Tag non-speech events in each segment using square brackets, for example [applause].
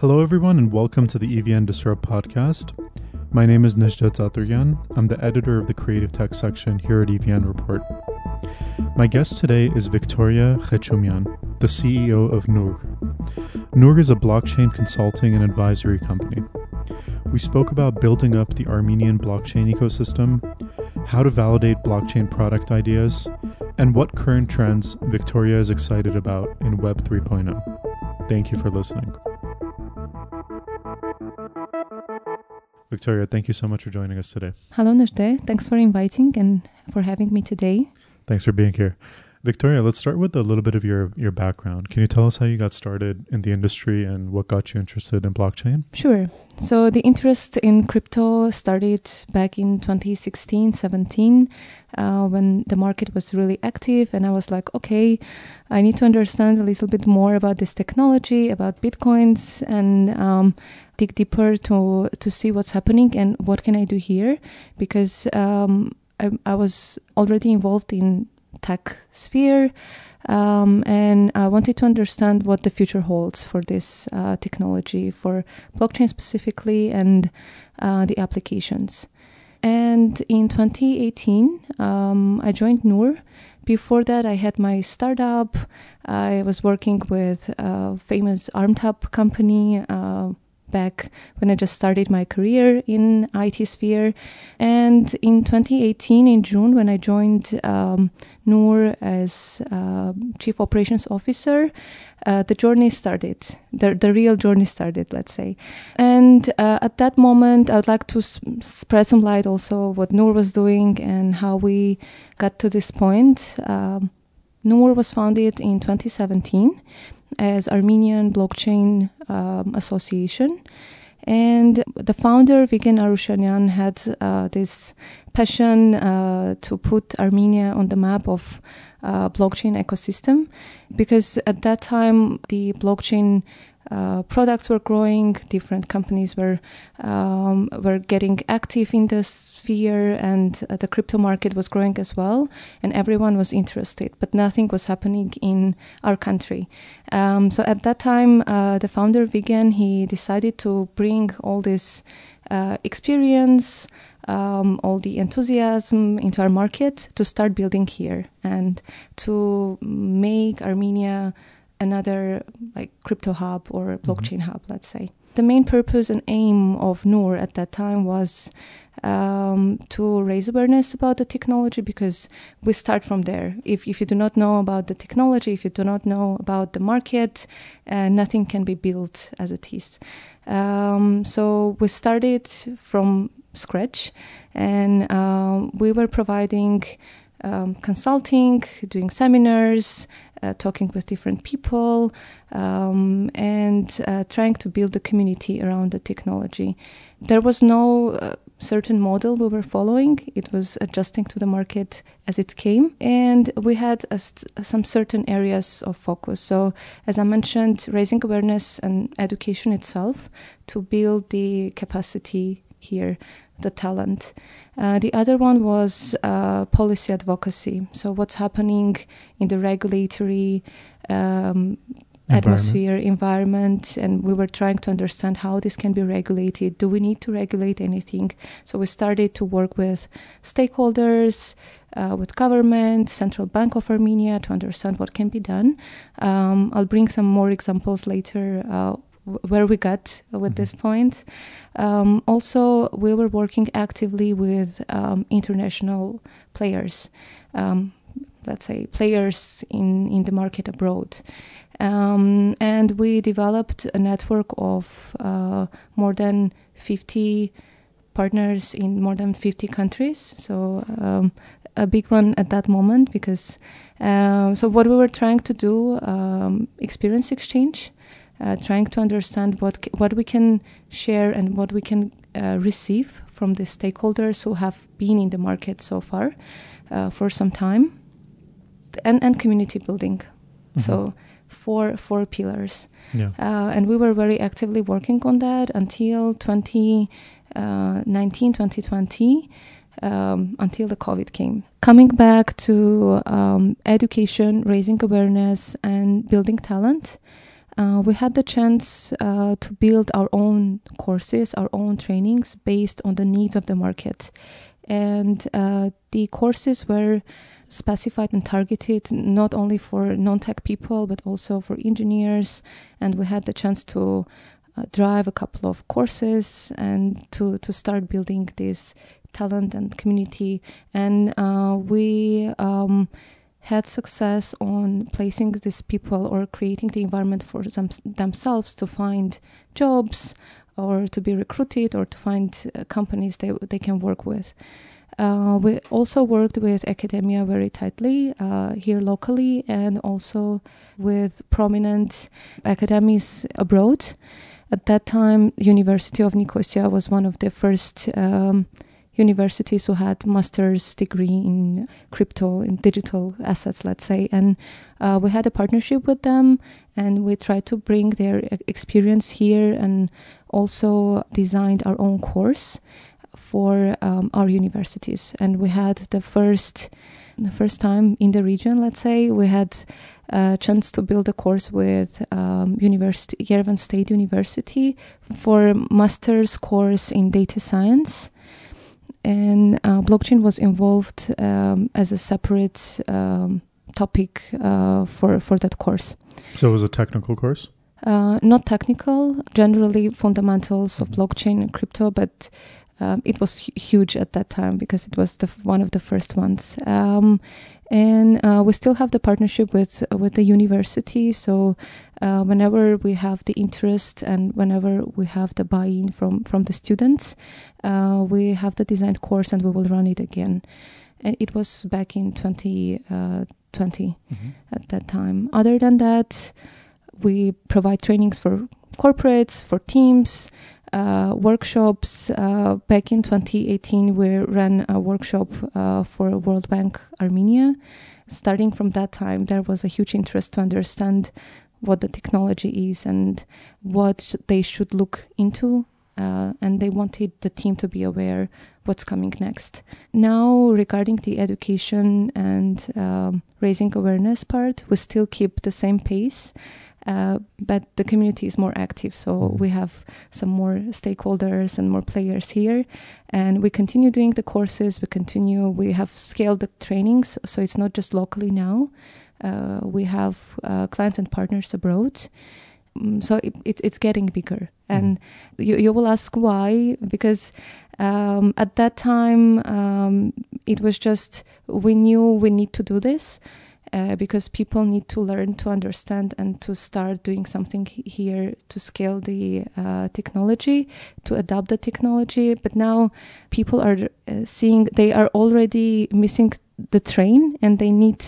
Hello, everyone, and welcome to the EVN Disrupt podcast. My name is Nejdat Zaturyan. I'm the editor of the Creative Tech section here at EVN Report. My guest today is Victoria Khechumian, the CEO of Noor. Noor is a blockchain consulting and advisory company. We spoke about building up the Armenian blockchain ecosystem, how to validate blockchain product ideas, and what current trends Victoria is excited about in Web 3.0. Thank you for listening. Victoria, thank you so much for joining us today. Hello, Najde. Thanks for inviting and for having me today. Thanks for being here. Victoria, let's start with a little bit of your, your background. Can you tell us how you got started in the industry and what got you interested in blockchain? Sure. So, the interest in crypto started back in 2016 17 uh, when the market was really active. And I was like, okay, I need to understand a little bit more about this technology, about Bitcoins, and um, dig deeper to, to see what's happening and what can I do here. Because um, I, I was already involved in tech sphere. Um, and I wanted to understand what the future holds for this uh, technology, for blockchain specifically, and uh, the applications. And in 2018, um, I joined Noor. Before that, I had my startup. I was working with a famous ArmTab company. Uh, back when I just started my career in IT sphere. And in 2018, in June, when I joined um, Noor as uh, chief operations officer, uh, the journey started. The, the real journey started, let's say. And uh, at that moment, I would like to spread some light also what Noor was doing and how we got to this point. Um, Noor was founded in 2017 as Armenian Blockchain um, Association. And the founder, Vigen Arushanyan, had uh, this passion uh, to put Armenia on the map of uh, blockchain ecosystem because at that time the blockchain uh, products were growing, different companies were um, were getting active in the sphere, and uh, the crypto market was growing as well, and everyone was interested, but nothing was happening in our country. Um, so at that time, uh, the founder Vigen he decided to bring all this uh, experience. Um, all the enthusiasm into our market to start building here and to make Armenia another like crypto hub or Mm-hmm. blockchain hub, let's say. The main purpose and aim of Noor at that time was um, to raise awareness about the technology because we start from there. If, if you do not know about the technology, if you do not know about the market, uh, nothing can be built as it is. Um, so we started from scratch and uh, we were providing um, consulting, doing seminars, uh, talking with different people, um, and uh, trying to build a community around the technology. There was no uh, certain model we were following, it was adjusting to the market as it came, and we had st- some certain areas of focus. So, as I mentioned, raising awareness and education itself to build the capacity here the talent. Uh, the other one was uh, policy advocacy. So, what's happening in the regulatory um, atmosphere, environment, and we were trying to understand how this can be regulated. Do we need to regulate anything? So, we started to work with stakeholders, uh, with government, Central Bank of Armenia to understand what can be done. Um, I'll bring some more examples later uh, where we got with Mm-hmm. this point. Um, also, we were working actively with um, international players, um, let's say players in, in the market abroad. Um, and we developed a network of uh, more than 50 partners in more than 50 countries. So, um, a big one at that moment because uh, so what we were trying to do um, experience exchange uh, trying to understand what what we can share and what we can uh, receive from the stakeholders who have been in the market so far uh, for some time, and and community building. So four four pillars, Yeah. uh, and we were very actively working on that until 2019, 2020. Um, until the COVID came. Coming back to um, education, raising awareness, and building talent, uh, we had the chance uh, to build our own courses, our own trainings based on the needs of the market. And uh, the courses were specified and targeted not only for non tech people, but also for engineers. And we had the chance to uh, drive a couple of courses and to, to start building this talent and community. And uh, we um, had success on placing these people or creating the environment for them, themselves to find jobs or to be recruited or to find uh, companies they, they can work with. Uh, we also worked with academia very tightly uh, here locally and also with prominent academies abroad. At that time, University of Nicosia was one of the first um, universities who had master's degree in crypto in digital assets let's say. And uh, we had a partnership with them and we tried to bring their experience here and also designed our own course for um, our universities. And we had the first the first time in the region let's say we had a chance to build a course with um, university Yerevan State University for master's course in data science and uh, blockchain was involved um, as a separate um, topic uh, for for that course. So it was a technical course. Uh, not technical, generally fundamentals of mm-hmm. blockchain and crypto, but um, it was f- huge at that time because it was the f- one of the first ones. And uh, we still have the partnership with with the university. So uh, whenever we have the interest and whenever we have the buy-in from from the students, uh, we have the designed course and we will run it again. And it was back in 2020 uh, mm-hmm. at that time. Other than that, we provide trainings for corporates, for teams. Uh, workshops. Uh, back in 2018, we ran a workshop uh, for World Bank Armenia. Starting from that time, there was a huge interest to understand what the technology is and what they should look into. Uh, and they wanted the team to be aware what's coming next. Now, regarding the education and um, raising awareness part, we still keep the same pace. Uh, but the community is more active, so mm-hmm. we have some more stakeholders and more players here, and we continue doing the courses. We continue. We have scaled the trainings, so it's not just locally now. Uh, we have uh, clients and partners abroad. Um, so it, it, it's getting bigger. Mm-hmm. And you, you will ask why? Because um, at that time, um, it was just we knew we need to do this. Uh, because people need to learn to understand and to start doing something here to scale the uh, technology, to adopt the technology. But now people are uh, seeing they are already missing the train and they need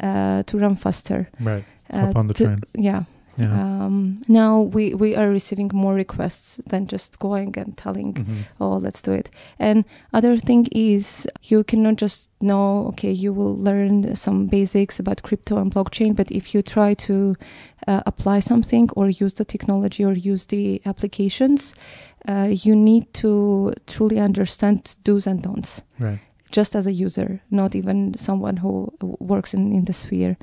uh, to run faster. Right. Uh, on the to, train. Yeah. Yeah. Um, now we, we are receiving more requests than just going and telling, mm-hmm. oh, let's do it. And other thing is you cannot just know, okay, you will learn some basics about crypto and blockchain, but if you try to uh, apply something or use the technology or use the applications, uh, you need to truly understand do's and don'ts. Right just as a user, not even someone who works in, in the sphere.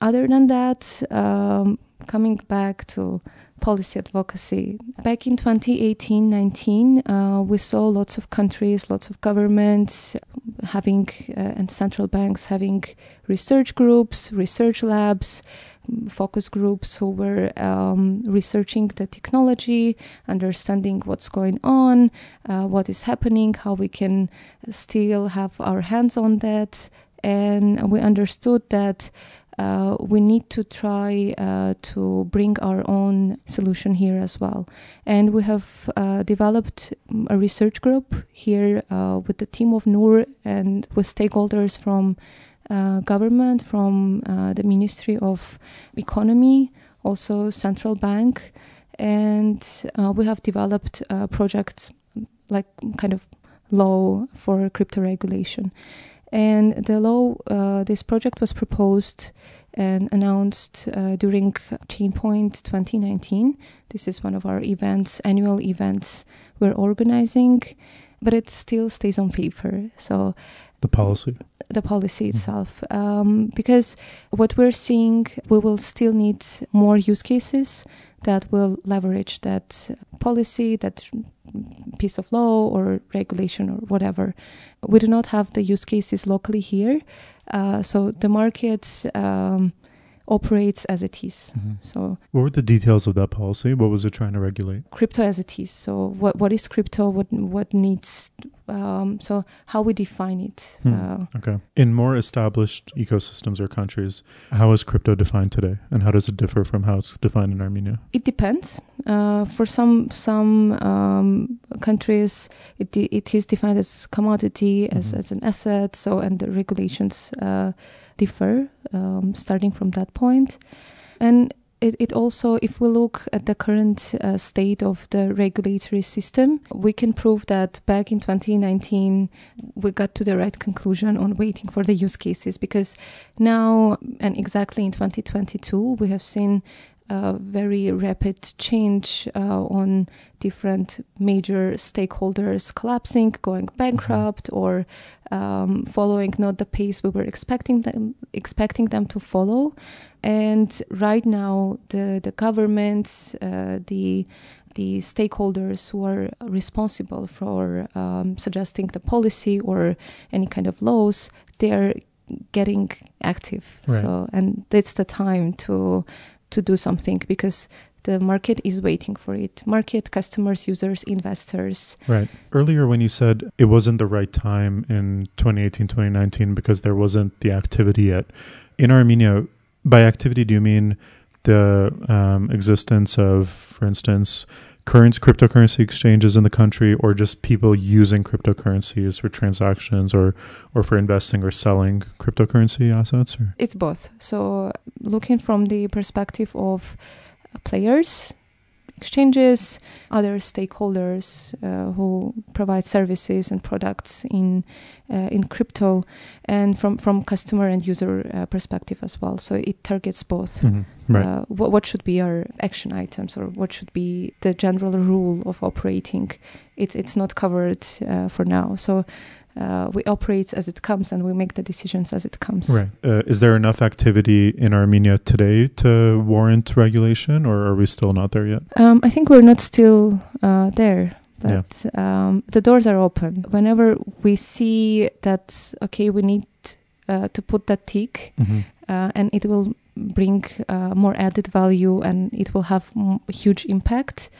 Other than that, um, coming back to policy advocacy, back in 2018 19, uh, we saw lots of countries, lots of governments having, uh, and central banks having research groups, research labs focus groups who were um, researching the technology, understanding what's going on, uh, what is happening, how we can still have our hands on that. And we understood that uh, we need to try uh, to bring our own solution here as well. And we have uh, developed a research group here uh, with the team of Noor and with stakeholders from uh, government, from the Ministry of Economy, also central bank, and we have developed a project like kind of law for crypto regulation. And the law, uh, this project was proposed and announced uh, during Chainpoint 2019. This is one of our events, annual events we're organizing, but it still stays on paper. So the policy the policy Mhm. itself um, because what we're seeing we will still need more use cases that will leverage that policy that piece of law or regulation or whatever. We do not have the use cases locally here. Uh, so the markets um, operates as it is Mhm. so What were the details of that policy? What was it trying to regulate? crypto as it is. So what what is crypto? What what needs? Um, so how we define it? Hmm. Uh, Okay. In more established ecosystems or countries, how is crypto defined today, and how does it differ from how it's defined in Armenia? it depends. Uh, for some some um, countries, it de- it is defined as commodity as Mhm. as an asset. So and the regulations uh, differ um, starting from that point, and. It, it also, if we look at the current uh, state of the regulatory system, we can prove that back in 2019 we got to the right conclusion on waiting for the use cases because now and exactly in 2022 we have seen a very rapid change uh, on different major stakeholders collapsing, going bankrupt, or um, following not the pace we were expecting them expecting them to follow. And right now, the the governments, uh, the the stakeholders who are responsible for um, suggesting the policy or any kind of laws, they are getting active. Right. So, and it's the time to to do something because the market is waiting for it. Market, customers, users, investors. Right. Earlier, when you said it wasn't the right time in 2018, 2019 because there wasn't the activity yet, in Armenia, by activity, do you mean the um, existence of, for instance, current cryptocurrency exchanges in the country, or just people using cryptocurrencies for transactions, or or for investing or selling cryptocurrency assets? Or? It's both. So, looking from the perspective of players, exchanges, other stakeholders uh, who provide services and products in uh, in crypto, and from from customer and user uh, perspective as well. So it targets both. Mhm. Right. Uh, what, what should be our action items or what should be the general rule of operating? It's it's not covered uh, for now. So uh, we operate as it comes and we make the decisions as it comes. Right. Uh, is there enough activity in Armenia today to warrant regulation, or are we still not there yet? Um, I think we're not still uh, there, Yeah. but um, the doors are open. Whenever we see that, okay, we need uh, to put that tick, uh, and it will bring uh, more added value and it will have m- huge impact.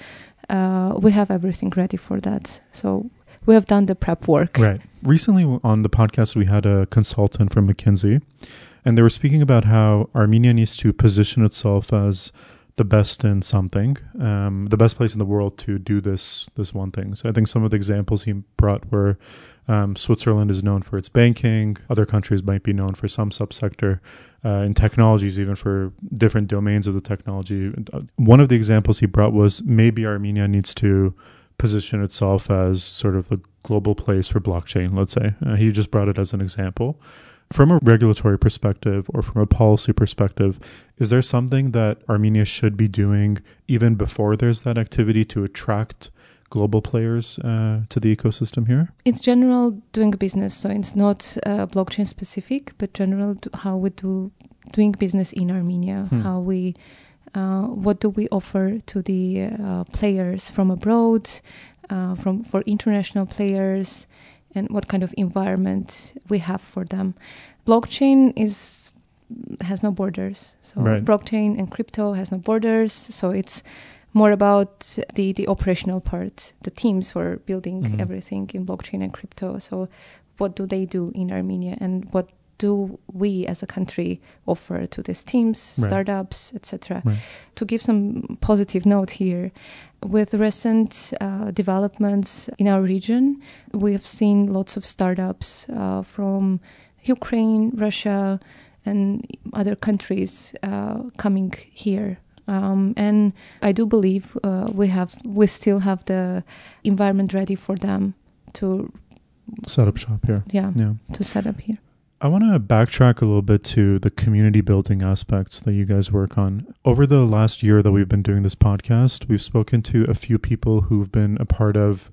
Uh, we have everything ready for that. So we have done the prep work. Right. Recently on the podcast, we had a consultant from McKinsey, and they were speaking about how Armenia needs to position itself as the best in something, um, the best place in the world to do this this one thing. So I think some of the examples he brought were um, Switzerland is known for its banking. Other countries might be known for some subsector. Uh, in technologies, even for different domains of the technology. Uh, One of the examples he brought was maybe Armenia needs to position itself as sort of the global place for blockchain, let's say. Uh, he just brought it as an example. From a regulatory perspective or from a policy perspective, is there something that Armenia should be doing even before there's that activity to attract global players uh, to the ecosystem here? It's general doing business, so it's not uh, blockchain specific, but general how we do doing business in Armenia. Hmm. How we, uh, what do we offer to the uh, players from abroad, uh, from for international players, and what kind of environment we have for them. Blockchain is has no borders, so Right. blockchain and crypto has no borders. So it's more about the the operational part, the teams who are building Mhm. everything in blockchain and crypto. So, what do they do in Armenia, and what do we as a country offer to these teams, Right. startups, etc. Right. To give some positive note here, with recent uh, developments in our region, we have seen lots of startups uh, from Ukraine, Russia, and other countries uh, coming here. Um, and I do believe uh, we have we still have the environment ready for them to Set up shop here. yeah Yeah. to set up here. I want to backtrack a little bit to the community building aspects that you guys work on. Over the last year that we've been doing this podcast, we've spoken to a few people who've been a part of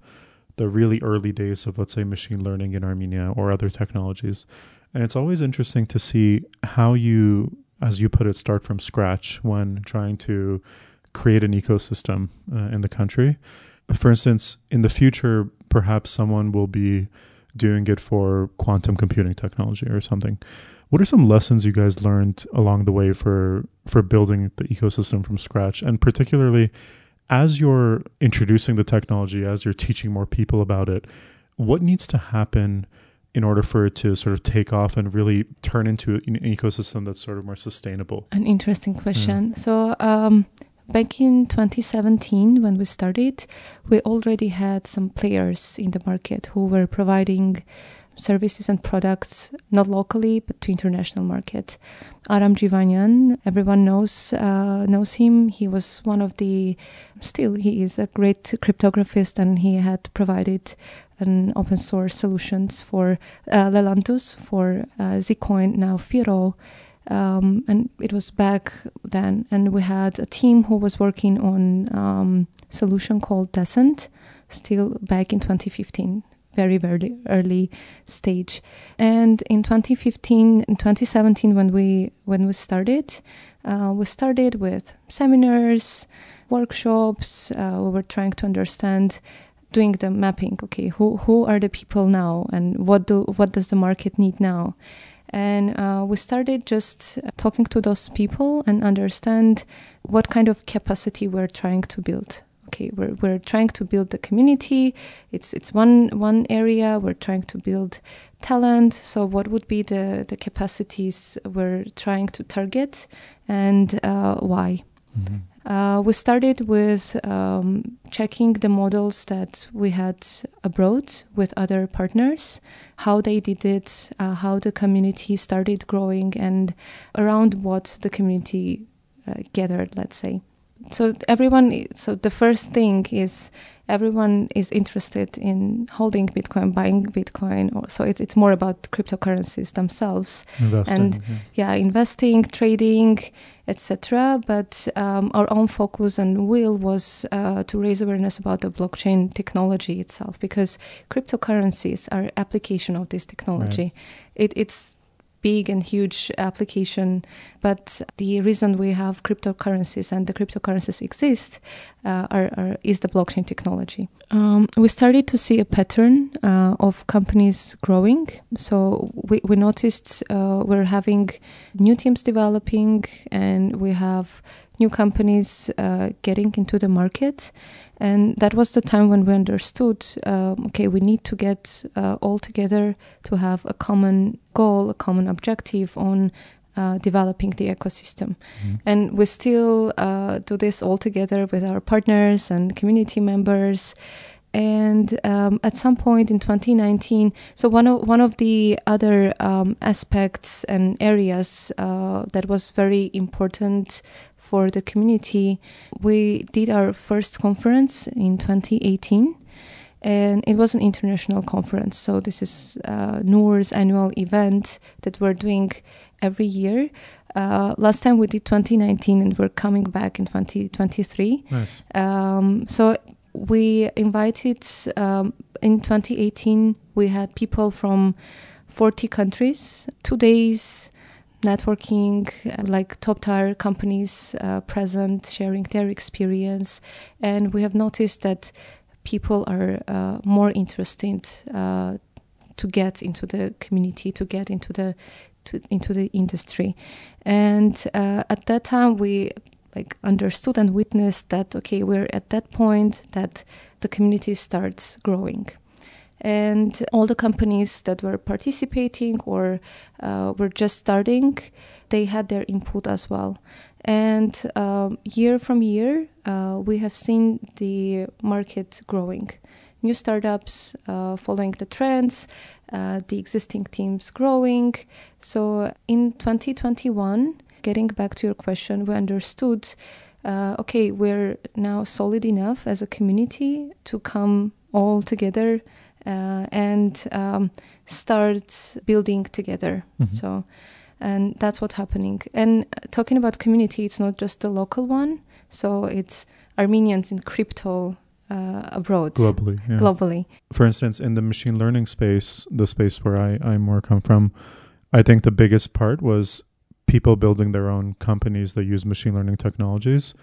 the really early days of, let's say, machine learning in Armenia or other technologies. And it's always interesting to see how you, as you put it, start from scratch when trying to create an ecosystem uh, in the country. For instance, in the future, perhaps someone will be doing it for quantum computing technology or something. What are some lessons you guys learned along the way for for building the ecosystem from scratch, and particularly as you're introducing the technology, as you're teaching more people about it, what needs to happen in order for it to sort of take off and really turn into an ecosystem that's sort of more sustainable? An interesting question. Mm. So, um, back in 2017, when we started, we already had some players in the market who were providing services and products not locally but to international market. Aram Jivanyan, everyone knows uh, knows him. He was one of the still he is a great cryptographist and he had provided an open source solutions for uh, Lelantus for uh, Zcoin now Firo. Um, and it was back then, and we had a team who was working on um, solution called Descent, still back in 2015 very very early stage. And in 2015 and 2017 when we when we started uh, we started with seminars workshops uh, we were trying to understand doing the mapping. Okay who who are the people now? And what do what does the market need now and uh, we started just talking to those people and understand what kind of capacity we're trying to build. Okay we're, we're trying to build the community. It's it's one one area. We're trying to build talent. So what would be the the capacities we're trying to target and uh, why? Mm-hmm. Uh, we started with um, checking the models that we had abroad with other partners, how they did it, uh, how the community started growing, and around what the community uh, gathered, let's say. So everyone so the first thing is everyone is interested in holding bitcoin buying bitcoin or, so it's, it's more about cryptocurrencies themselves investing, and yeah. yeah investing trading etc but um, our own focus and will was uh, to raise awareness about the blockchain technology itself because cryptocurrencies are application of this technology right. it, it's big and huge application. But the reason we have cryptocurrencies and the cryptocurrencies exist uh, are, are, is the blockchain technology. Um, we started to see a pattern uh, of companies growing. So we, we noticed uh, we're having new teams developing and we have new companies uh, getting into the market. And that was the time when we understood um, okay, we need to get uh, all together to have a common goal, a common objective on uh, developing the ecosystem. Mm-hmm. And we still uh, do this all together with our partners and community members. And um, at some point in 2019, so one of one of the other um, aspects and areas uh, that was very important for the community, we did our first conference in 2018 and it was an international conference. So this is uh, Noor's annual event that we're doing every year. Uh, last time we did 2019, and we're coming back in 2023. Nice. Um, so we invited um, in 2018. We had people from 40 countries, two days networking, uh, like top tier companies uh, present, sharing their experience. And we have noticed that people are uh, more interested uh, to get into the community, to get into the to, into the industry. And uh, at that time, we like understood and witnessed that okay, we're at that point that the community starts growing and all the companies that were participating or uh, were just starting they had their input as well. And um, year from year uh, we have seen the market growing. New startups uh, following the trends uh, the existing teams growing. So in 2021 getting back to your question we understood uh, okay we're now solid enough as a community to come all together and um, start building together. Mm-hmm. So, and that's what's happening. And talking about community, it's not just the local one. So it's Armenians in crypto uh, abroad globally. Yeah. Globally. For instance, in the machine learning space, the space where I, I more come from, I think the biggest part was people building their own companies that use machine learning technologies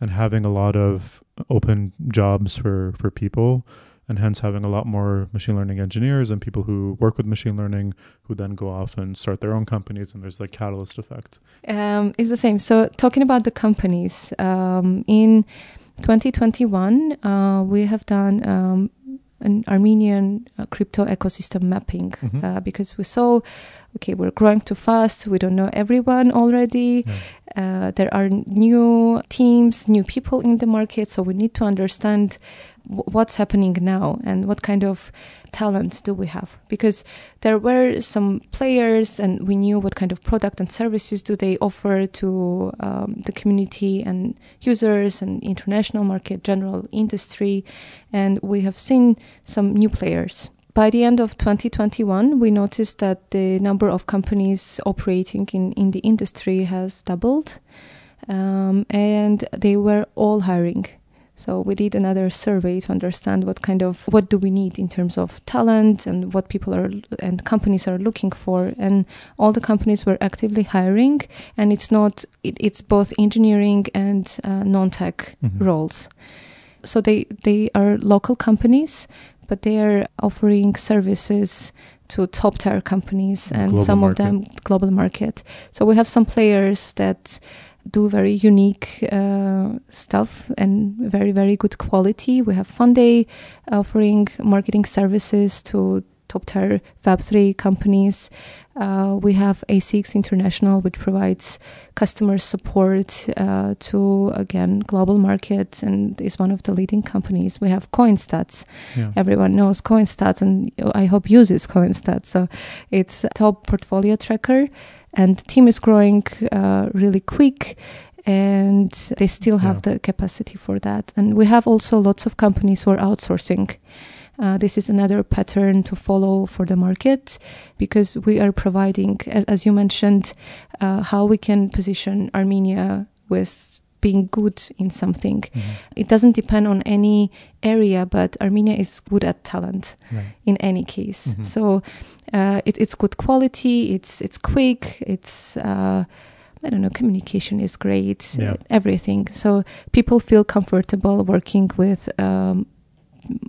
and having a lot of open jobs for, for people and hence having a lot more machine learning engineers and people who work with machine learning who then go off and start their own companies and there's like catalyst effect. Um, it's the same. So talking about the companies um, in 2021 uh, we have done um, an armenian uh, crypto ecosystem mapping mm-hmm. uh, because we saw okay we're growing too fast. We don't know everyone already. Yeah. Uh, there are new teams new people in the market. So we need to understand what's happening now and what kind of talent do we have? Because there were some players and we knew what kind of product and services do they offer to um, the community and users and international market general industry. And we have seen some new players. By the end of 2021 we noticed that the number of companies operating in, in the industry has doubled um, and they were all hiring so we did another survey to understand what kind of what do we need in terms of talent and what people are and companies are looking for. And all the companies were actively hiring, and it's not it, it's both engineering and uh, non-tech mm-hmm. roles. So they they are local companies, but they are offering services to top tier companies and global some market. of them global market. So we have some players that do very unique uh, stuff and very very good quality. We have Funday offering marketing services to top tier Web3 companies. Uh, we have A6 International, which provides customer support uh, to again global markets and is one of the leading companies. We have CoinStats. Yeah. Everyone knows CoinStats, and I hope uses CoinStats. So it's a top portfolio tracker and the team is growing uh, really quick and they still have yeah. the capacity for that and we have also lots of companies who are outsourcing uh, this is another pattern to follow for the market because we are providing as, as you mentioned uh, how we can position armenia with being good in something. Mm-hmm. It doesn't depend on any area, but Armenia is good at talent right. in any case. Mm-hmm. So uh, it, it's good quality. It's it's quick. It's uh, I don't know. Communication is great. Yeah. everything. So people feel comfortable working with um,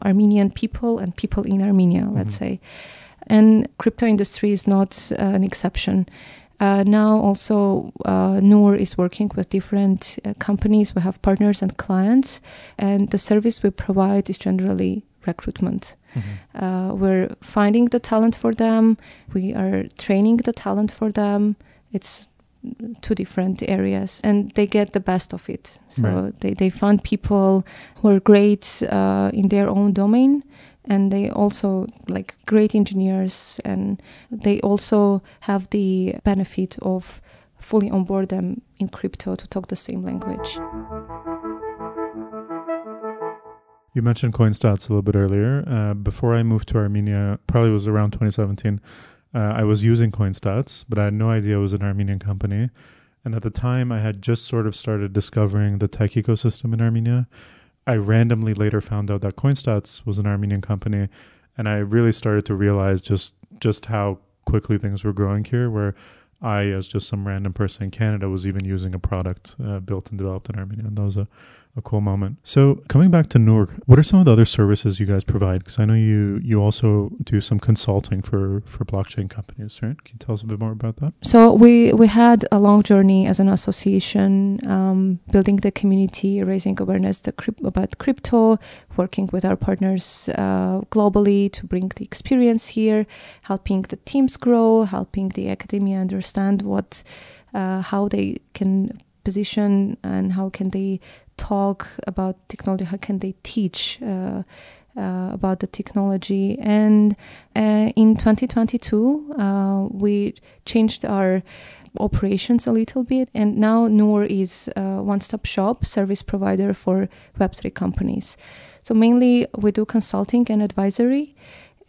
Armenian people and people in Armenia. Let's mm-hmm. say, and crypto industry is not uh, an exception. Uh, now also uh, Noor is working with different uh, companies. We have partners and clients, and the service we provide is generally recruitment. Mm-hmm. Uh, we're finding the talent for them. We are training the talent for them. It's two different areas and they get the best of it so right. they, they find people who are great uh, in their own domain and they also like great engineers and they also have the benefit of fully onboard them in crypto to talk the same language. You mentioned coinstats a little bit earlier. Uh, before i moved to armenia probably was around 2017 uh, i was using coinstats but i had no idea it was an armenian company. And at the time i had just sort of started discovering the tech ecosystem in armenia I randomly later found out that Coinstats was an Armenian company, and I really started to realize just just how quickly things were growing here. Where I, as just some random person in Canada, was even using a product uh, built and developed in Armenia, and that was a a cool moment. So coming back to Noor, what are some of the other services you guys provide? Because I know you you also do some consulting for for blockchain companies, right? Can you tell us a bit more about that? So we we had a long journey as an association, um, building the community, raising awareness about crypto, working with our partners uh, globally to bring the experience here, helping the teams grow, helping the academia understand what. Uh, how they can position and how can they talk about technology how can they teach uh, uh, about the technology. And uh, in 2022 uh, we changed our operations a little bit and now Noor is a one-stop shop service provider for web3 companies. So mainly we do consulting and advisory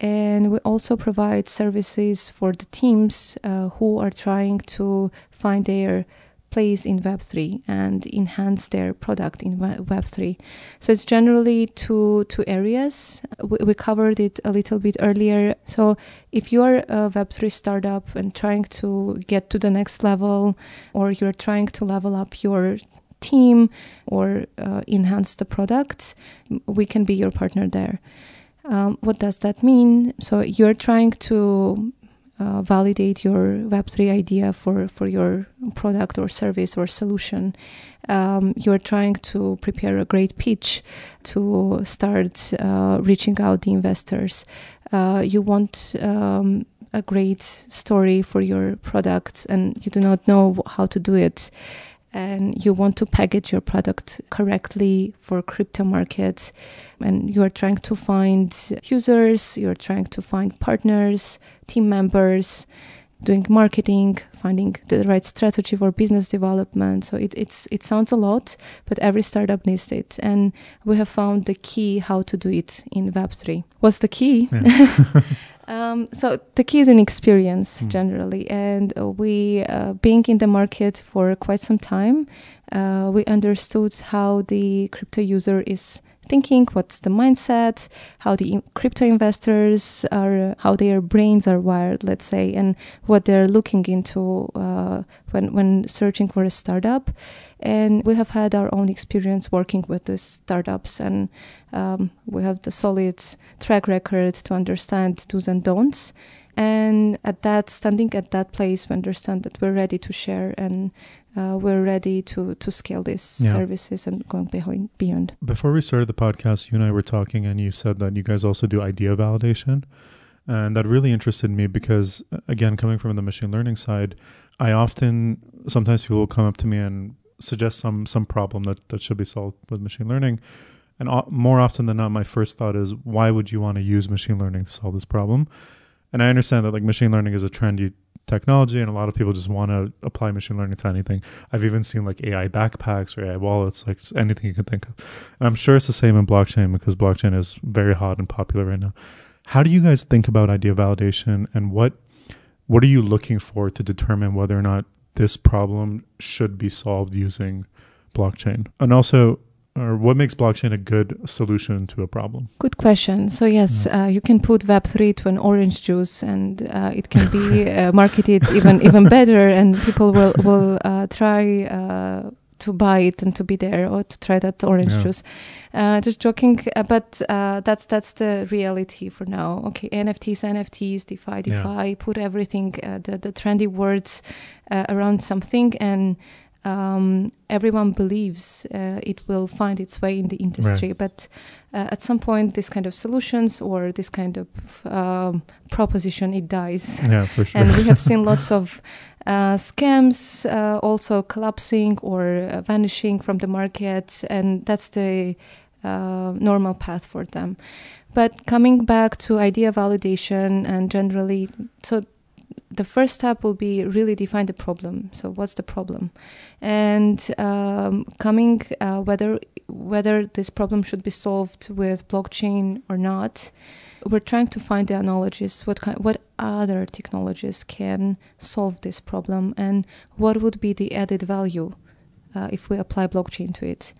and we also provide services for the teams uh, who are trying to find their place in Web3 and enhance their product in Web3. So it's generally two two areas. We, we, covered it a little bit earlier. So if you are a Web3 startup and trying to get to the next level, or you're trying to level up your team or uh, enhance the product, we can be your partner there. Um, what does that mean? So you're trying to uh, validate your Web3 idea for, for your product or service or solution. Um, you're trying to prepare a great pitch to start uh, reaching out the investors. Uh, you want um, a great story for your product and you do not know how to do it and you want to package your product correctly for crypto markets and you are trying to find users you're trying to find partners team members doing marketing finding the right strategy for business development. So it, it's it sounds a lot but every startup needs it. And we have found the key how to do it in web3 what's the key? Yeah. [laughs] [laughs] Um, so the key is an experience mm. generally, and we, uh, being in the market for quite some time, uh, we understood how the crypto user is thinking, what's the mindset, how the crypto investors are, how their brains are wired, let's say, and what they're looking into uh, when when searching for a startup. And we have had our own experience working with these startups, and um, we have the solid track record to understand do's and don'ts. And at that, standing at that place, we understand that we're ready to share and uh, we're ready to to scale these yeah. services and going behind, beyond. Before we started the podcast, you and I were talking, and you said that you guys also do idea validation, and that really interested me because, again, coming from the machine learning side, I often sometimes people will come up to me and suggest some some problem that that should be solved with machine learning. And more often than not, my first thought is, why would you want to use machine learning to solve this problem? And I understand that like machine learning is a trendy technology and a lot of people just want to apply machine learning to anything. I've even seen like ai backpacks or ai wallets like anything you can think of. And i'm sure it's the same in blockchain because blockchain is very hot and popular right now. How do you guys think about idea validation and what what are you looking for to determine whether or not this problem should be solved using blockchain? And also or what makes blockchain a good solution to a problem? Good question. So yes, yeah. uh, you can put Web3 to an orange juice, and uh, it can be [laughs] uh, marketed even even better, and people will will uh, try uh, to buy it and to be there or to try that orange yeah. juice. Uh, just joking, but that's that's the reality for now. Okay, NFTs, NFTs, DeFi, DeFi. Yeah. Put everything the the trendy words around something and um, everyone believes uh, it will find its way in the industry. Right. But uh, at some point, this kind of solutions or this kind of um, proposition, it dies. [laughs] Yeah, for sure. and we have [laughs] seen lots of uh, scams uh, also collapsing or uh, vanishing from the market, and that's the uh, normal path for them. But coming back to idea validation and generally, so the first step will be really define the problem. So what's the problem, and um, coming uh, whether whether this problem should be solved with blockchain or not. We're trying to find the analogies. What kind, what other technologies can solve this problem, and what would be the added value uh, if we apply blockchain to it?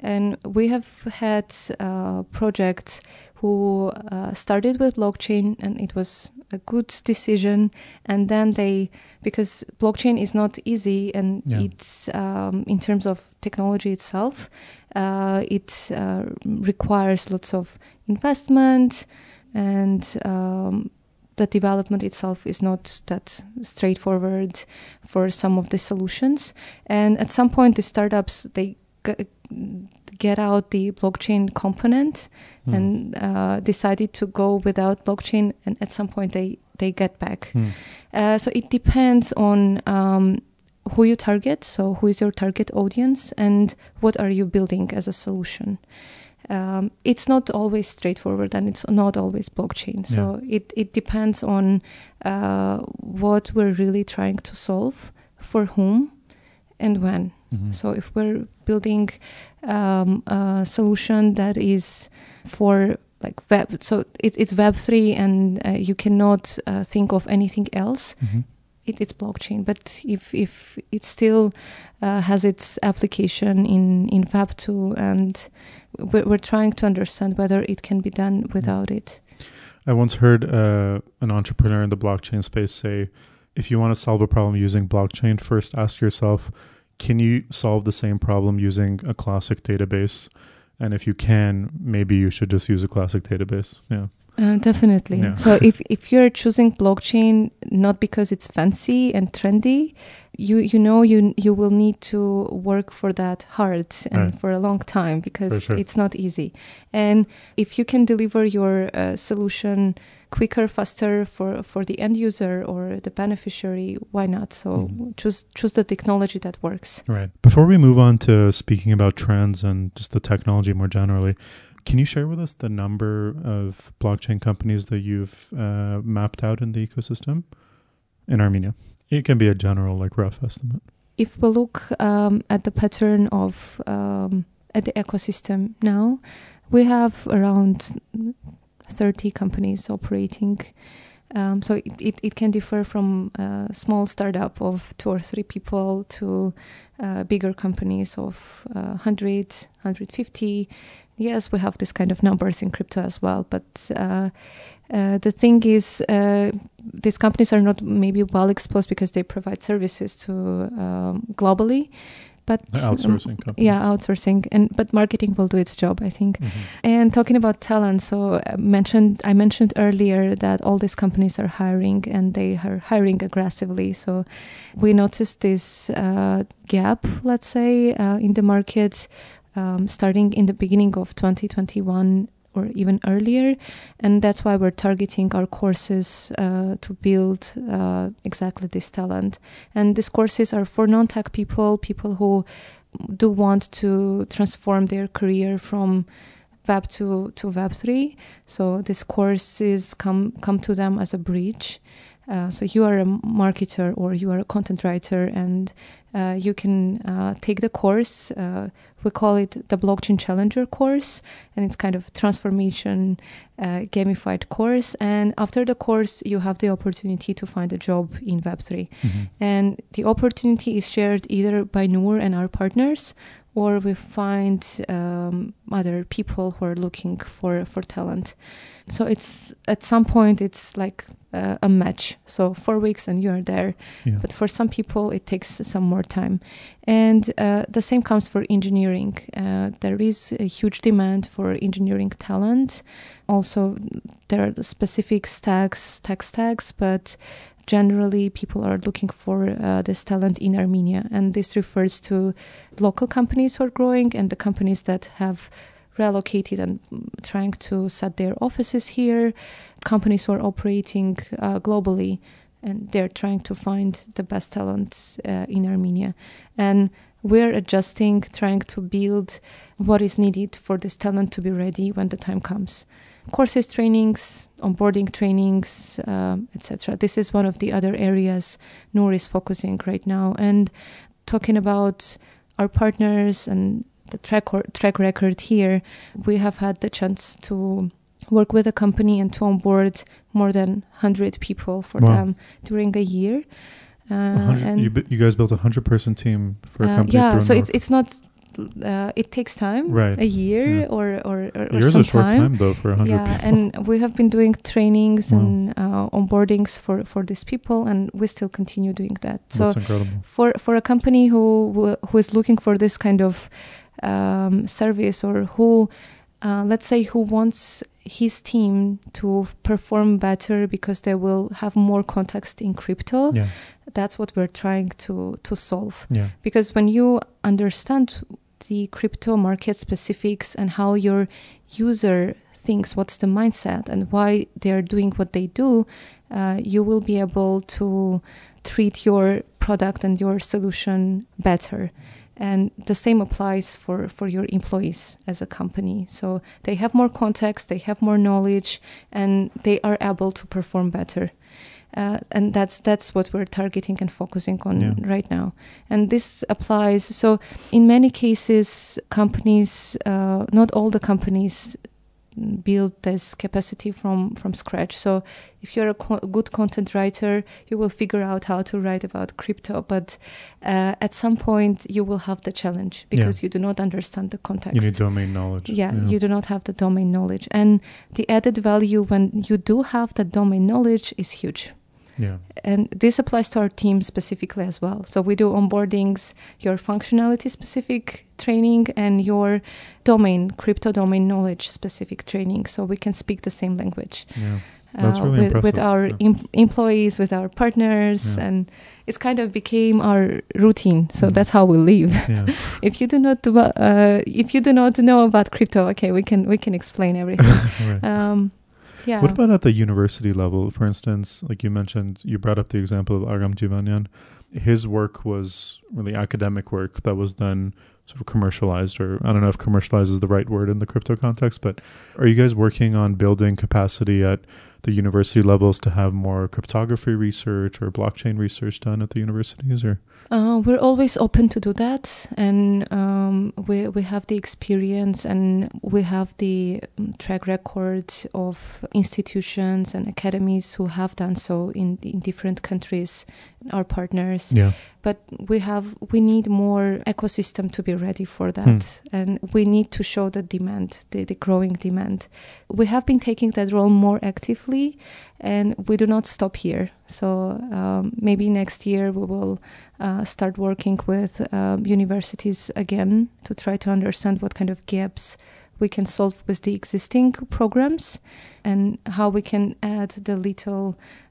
And we have had uh, projects who uh, started with blockchain, and it was a good decision and then they because blockchain is not easy and yeah. it's um, in terms of technology itself uh, it uh, requires lots of investment and um, the development itself is not that straightforward for some of the solutions and at some point the startups they get out the blockchain component mm. and uh, decided to go without blockchain and at some point they they get back mm. uh, so it depends on um, who you target so who is your target audience and what are you building as a solution um, it's not always straightforward and it's not always blockchain so yeah. it, it depends on uh, what we're really trying to solve for whom and when mm-hmm. so if we're building um, a solution that is for like web so it, it's web 3 and uh, you cannot uh, think of anything else mm-hmm. it, it's blockchain. But if if it still uh, has its application in in Web two, and we're, we're, trying to understand whether it can be done mm-hmm. without it. I once heard uh, an entrepreneur in the blockchain space say, if you want to solve a problem using blockchain, first ask yourself, can you solve the same problem using a classic database? And if you can, maybe you should just use a classic database. Yeah. Uh, definitely. Yeah. So if, [laughs] if you're choosing blockchain not because it's fancy and trendy, you you know you you will need to work for that hard and right. for a long time because sure. it's not easy. And if you can deliver your uh, solution quicker, faster for for the end user or the beneficiary, why not? So mm-hmm. choose choose the technology that works. Right. Before we move on to speaking about trends and just the technology more generally, can you share with us the number of blockchain companies that you've uh, mapped out in the ecosystem in Armenia? It can be a general, like rough estimate. If we look um, at the pattern of um, at the ecosystem now, we have around 30 companies operating. Um, so it, it, it, can differ from a small startup of two or three people to uh, bigger companies of uh, 100, 150 yes, we have this kind of numbers in crypto as well. But uh, uh, the thing is, uh, these companies are not maybe well exposed because they provide services to um, globally. But outsourcing, um, yeah, outsourcing, and but marketing will do its job, I think. Mm-hmm. And talking about talent, so I uh, mentioned I mentioned earlier that all these companies are hiring and they are hiring aggressively. So we noticed this uh, gap, let's say, uh, in the market um, starting in the beginning of 2021 or even earlier. And that's why we're targeting our courses uh, to build uh, exactly this talent. And these courses are for non tech people, people who do want to transform their career from Web 2 to Web 3. So these courses come, come to them as a bridge. Uh, so you are a marketer or you are a content writer and uh, you can uh, take the course. Uh, we call it the Blockchain Challenger course, and it's kind of transformation uh, gamified course. And after the course, you have the opportunity to find a job in Web3. Mm-hmm. And the opportunity is shared either by Noor and our partners, or we find um, other people who are looking for for talent. So it's at some point it's like uh, a match. So four weeks and you are there. Yeah. But for some people, it takes some more time. And uh, the same comes for engineering. Uh, there is a huge demand for engineering talent. Also, there are the specific stacks, tech stacks, but generally people are looking for uh, this talent in Armenia. And this refers to local companies who are growing and the companies that have relocated and trying to set their offices here, companies who are operating uh, globally and they're trying to find the best talent uh, in Armenia. And we're adjusting, trying to build what is needed for this talent to be ready when the time comes. Courses, trainings, onboarding trainings, um, etc. This is one of the other areas Noor is focusing right now. And talking about our partners and the track or, track record here, we have had the chance to work with a company and to onboard more than 100 people for wow. them during a year. Uh, and you, you, guys built a 100 person team for a uh, company. Yeah, so it's, it's not uh, it takes time, right? A year yeah. or or, or, Year's some a short time. time though for a hundred yeah, people. and we have been doing trainings wow. and uh, onboardings for for these people, and we still continue doing that. So That's incredible. for for a company who who is looking for this kind of um, service or who, uh, let's say, who wants his team to perform better because they will have more context in crypto. Yeah. That's what we're trying to to solve. Yeah. Because when you understand the crypto market specifics and how your user thinks, what's the mindset, and why they're doing what they do, uh, you will be able to treat your product and your solution better and the same applies for for your employees as a company. So they have more context they have more knowledge and they are able to perform better. Uh, and that's that's what we're targeting and focusing on yeah. right now. And this applies so in many cases companies uh, not all the companies build this capacity from from scratch. So if you're a co- good content writer, you will figure out how to write about crypto. But uh, at some point, you will have the challenge because yeah. you do not understand the context. You need domain knowledge. Yeah, yeah, you do not have the domain knowledge, and the added value when you do have the domain knowledge is huge. Yeah. And this applies to our team specifically as well. So we do onboardings, your functionality specific training, and your domain, crypto domain knowledge specific training. So we can speak the same language. Yeah. That's really with, impressive. with our yeah. em- employees, with our partners, Yeah. and it's kind of became our routine. So Mhm. that's how we live. yeah. [laughs] if you do not, do- uh, if you do not know about crypto, okay, we can we can explain everything. [laughs] right. um, yeah. What about at the university level? For instance, like you mentioned, you brought up the example of Agam Jivanyan. His work was really academic work that was then sort of commercialized, or I don't know if commercialized is the right word in the crypto context, but are you guys working on building capacity at the university levels to have more cryptography research or blockchain research done at the universities or Uh, we're always open to do that, and um, we we have the experience and we have the um, track record of institutions and academies who have done so in in different countries, our partners. yeah But we have we need more ecosystem to be ready for that, and we need to show the demand, the, the growing demand. We have been taking that role more actively, and we do not stop here. So um, maybe next year we will uh, start working with um, universities again to try to understand what kind of gaps we can solve with the existing programs and how we can add the little uh,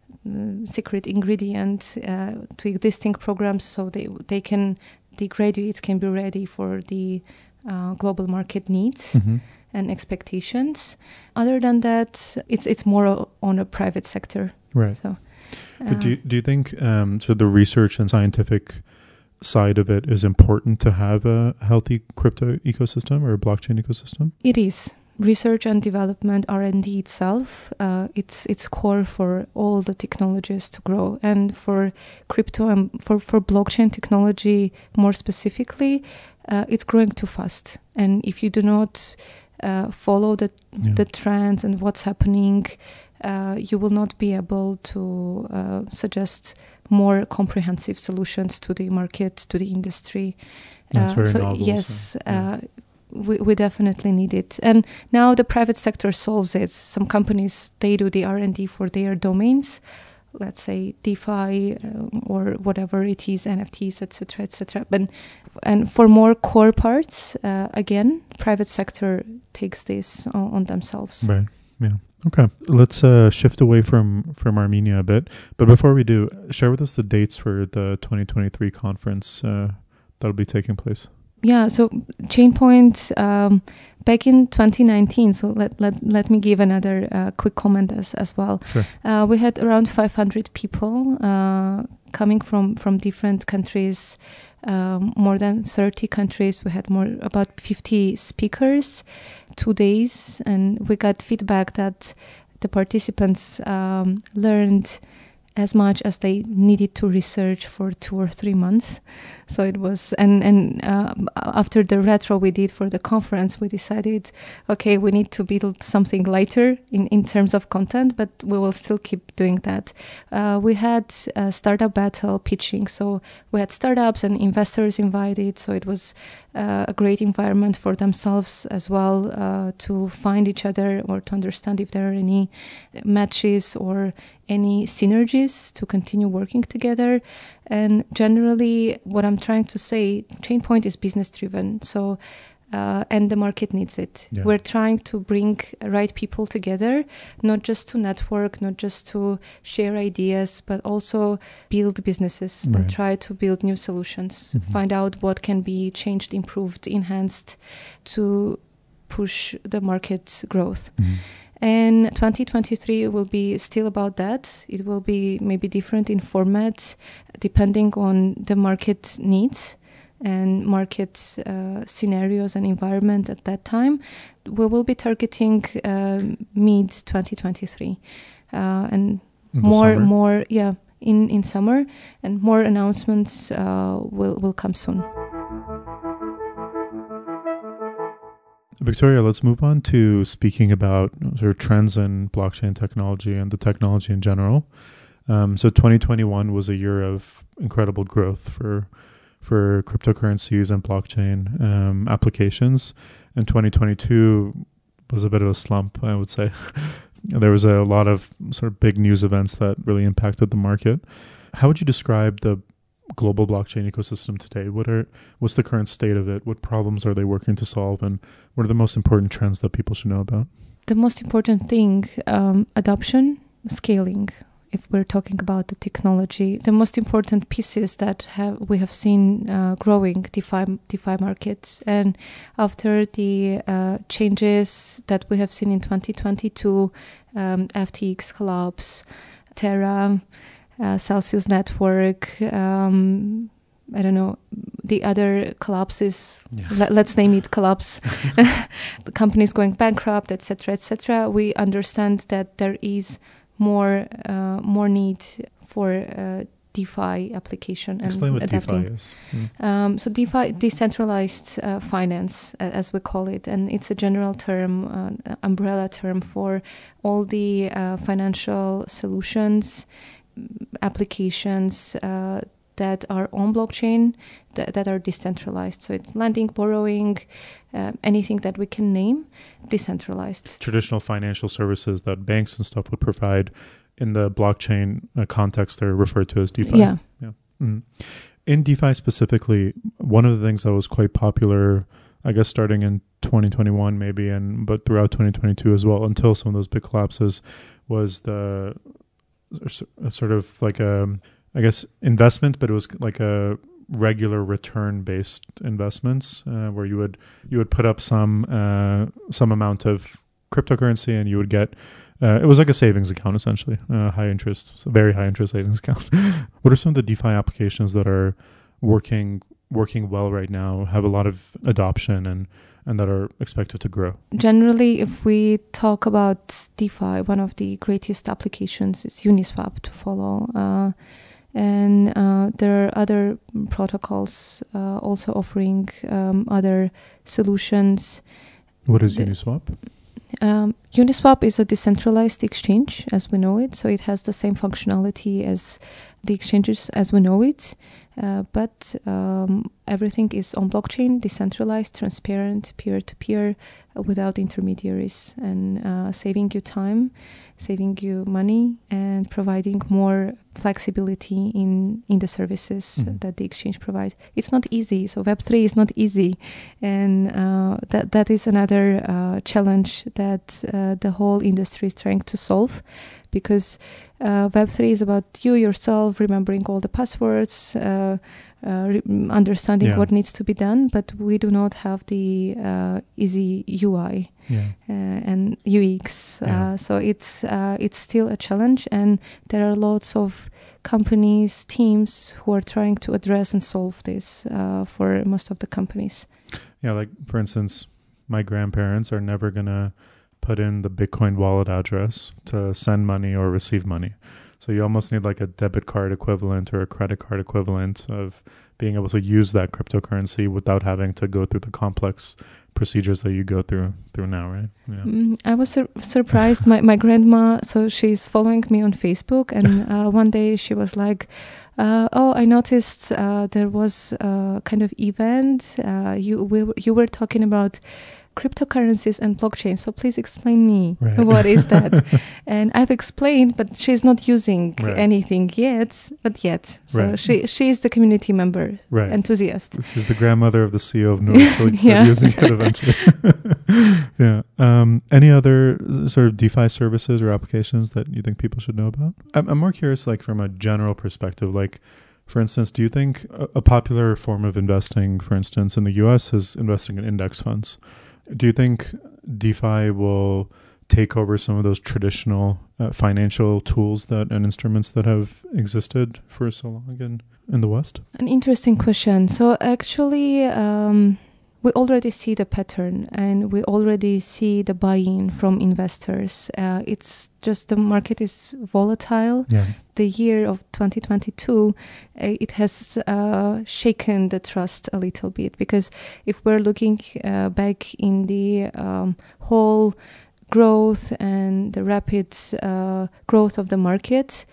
secret ingredient uh, to existing programs so they they can the graduates can be ready for the uh, global market needs Mhm. and expectations. Other than that, it's it's more on a private sector. right So, But do uh, you, do you think um, so? The research and scientific side of it is important to have a healthy crypto ecosystem or a blockchain ecosystem. It is research and development R and D itself. Uh, it's it's core for all the technologies to grow, and for crypto and for for blockchain technology more specifically, uh, it's growing too fast. And if you do not uh, follow the Yeah. the trends and what's happening, uh, you will not be able to uh, suggest more comprehensive solutions to the market, to the industry. That's Uh, very so novel, so, yes, yeah. We, we definitely need it. And now the private sector solves it. Some companies they do the R and D for their domains, let's say DeFi uh, or whatever it is, NFTs, etc., etc. But and for more core parts, uh, again, private sector takes this on, on themselves. Right. Yeah. Okay. Let's uh, shift away from from Armenia a bit. But before we do, share with us the dates for the 2023 conference uh, that'll be taking place. Yeah, so Chainpoint um, back in 2019. So let let, let me give another uh, quick comment as as well. Sure. Uh, we had around 500 people uh, coming from from different countries, um, more than 30 countries. We had more about 50 speakers, two days, and we got feedback that the participants um, learned as much as they needed to research for two or three months. So it was, and and uh, after the retro we did for the conference, we decided, okay, we need to build something lighter in in terms of content, but we will still keep doing that. Uh, we had a startup battle pitching, so we had startups and investors invited. So it was uh, a great environment for themselves as well uh, to find each other or to understand if there are any matches or any synergies to continue working together. And generally, what I'm trying to say, Chainpoint is business driven. So, uh, and the market needs it. Yeah. We're trying to bring right people together, not just to network, not just to share ideas, but also build businesses Right. and try to build new solutions, Mhm. find out what can be changed, improved, enhanced to push the market growth. Mhm. And 2023 will be still about that. It will be maybe different in format depending on the market needs and market uh, scenarios and environment at that time. We will be targeting um mid 2023 uh, and more, summer? more, yeah, in in summer, and more announcements uh, will will come soon. Victoria, let's move on to speaking about sort of trends in blockchain technology and the technology in general. Um, so 2021 was a year of incredible growth for for cryptocurrencies and blockchain um, applications, and 2022 was a bit of a slump, I would say. [laughs] there was a lot of sort of big news events that really impacted the market. How would you describe the global blockchain ecosystem today? What are what's the current state of it? What problems are they working to solve, and what are the most important trends that people should know about? The most important thing: um, adoption, scaling. If we're talking about the technology, the most important pieces that have we have seen uh, growing DeFi DeFi markets, and after the uh, changes that we have seen in 2022, um, FTX collapse, Terra uh, Celsius Network. Um, I don't know the other collapses. Yeah. Let, us name it collapse. [laughs] [laughs] companies going bankrupt, etc., etc. We understand that there is more uh, more need for uh, DeFi application and Explain what adapting. DeFi is. Mm. Um, so DeFi, decentralized uh, finance, as we call it, and it's a general term, uh, umbrella term for all the uh, financial solutions applications uh, that are on blockchain that, that, are decentralized. So it's lending, borrowing, uh, anything that we can name, decentralized. Traditional financial services that banks and stuff would provide in the blockchain uh, context, they're referred to as DeFi. Yeah. yeah. Mm. In DeFi specifically, one of the things that was quite popular, I guess, starting in 2021 maybe, and but throughout 2022 as well, until some of those big collapses, was the sort of like a, I guess, investment, but it was like a regular return based investments uh, where you would you would put up some uh, some amount of cryptocurrency and you would get uh, it was like a savings account essentially uh, high interest very high interest savings [laughs] account what are some of the defi applications that are working working well right now have a lot of adoption and and that are expected to grow? Generally, if we talk about DeFi, one of the greatest applications is Uniswap to follow. And uh, there are other protocols uh, also offering um, other solutions. What is the, Uniswap? Um, Uniswap is a decentralized exchange as we know it, so it has the same functionality as the exchanges as we know it. Uh, but um, everything is on blockchain, decentralized, transparent, peer to peer, without intermediaries, and uh, saving you time, saving you money, and providing more flexibility in in the services mm-hmm. that the exchange provides. It's not easy. So Web three is not easy, and uh, that that is another uh, challenge that uh, the whole industry is trying to solve because uh, Web3 is about you yourself remembering all the passwords, uh, uh, re- understanding yeah. what needs to be done, but we do not have the uh, easy UI yeah. Uh, and UX. Uh, yeah. so it's it's still a challenge, and there are lots of companies, teams who are trying to address and solve this for most of the companies. Yeah, like for instance, my grandparents are never gonna put in the Bitcoin wallet address to send money or receive money. So you almost need like a debit card equivalent or a credit card equivalent of being able to use that cryptocurrency without having to go through the complex procedures that you go through through now, right? Yeah. Mm, I was sur- surprised. my my grandma, so she's following me on Facebook, and [laughs] uh, one day she was like. Uh, oh, I noticed uh, there was a kind of event. Uh, you we, you were talking about cryptocurrencies and blockchain. So please explain me right. [laughs] what is [laughs] that? and I've explained, but she's not using right. anything yet. But yet, so right. she she is the community member, right. enthusiast. She's the grandmother of the CEO of Noor, so [laughs] yeah. using it eventually. yeah. Um, any other sort of DeFi services or applications that you think people should know about? I'm, I'm more curious, like from a general perspective, like. For instance, do you think a, a popular form of investing, for instance, in the US is investing in index funds? Do you think DeFi will take over some of those traditional uh, financial tools that and instruments that have existed for so long in, in the West? An interesting question. So actually, um, we already see the pattern and we already see the buy-in from investors. Uh, it's just the market is volatile. Yeah. The year of 2022, uh, it has uh, shaken the trust a little bit because if we're looking uh, back in the um, whole growth and the rapid uh, growth of the market,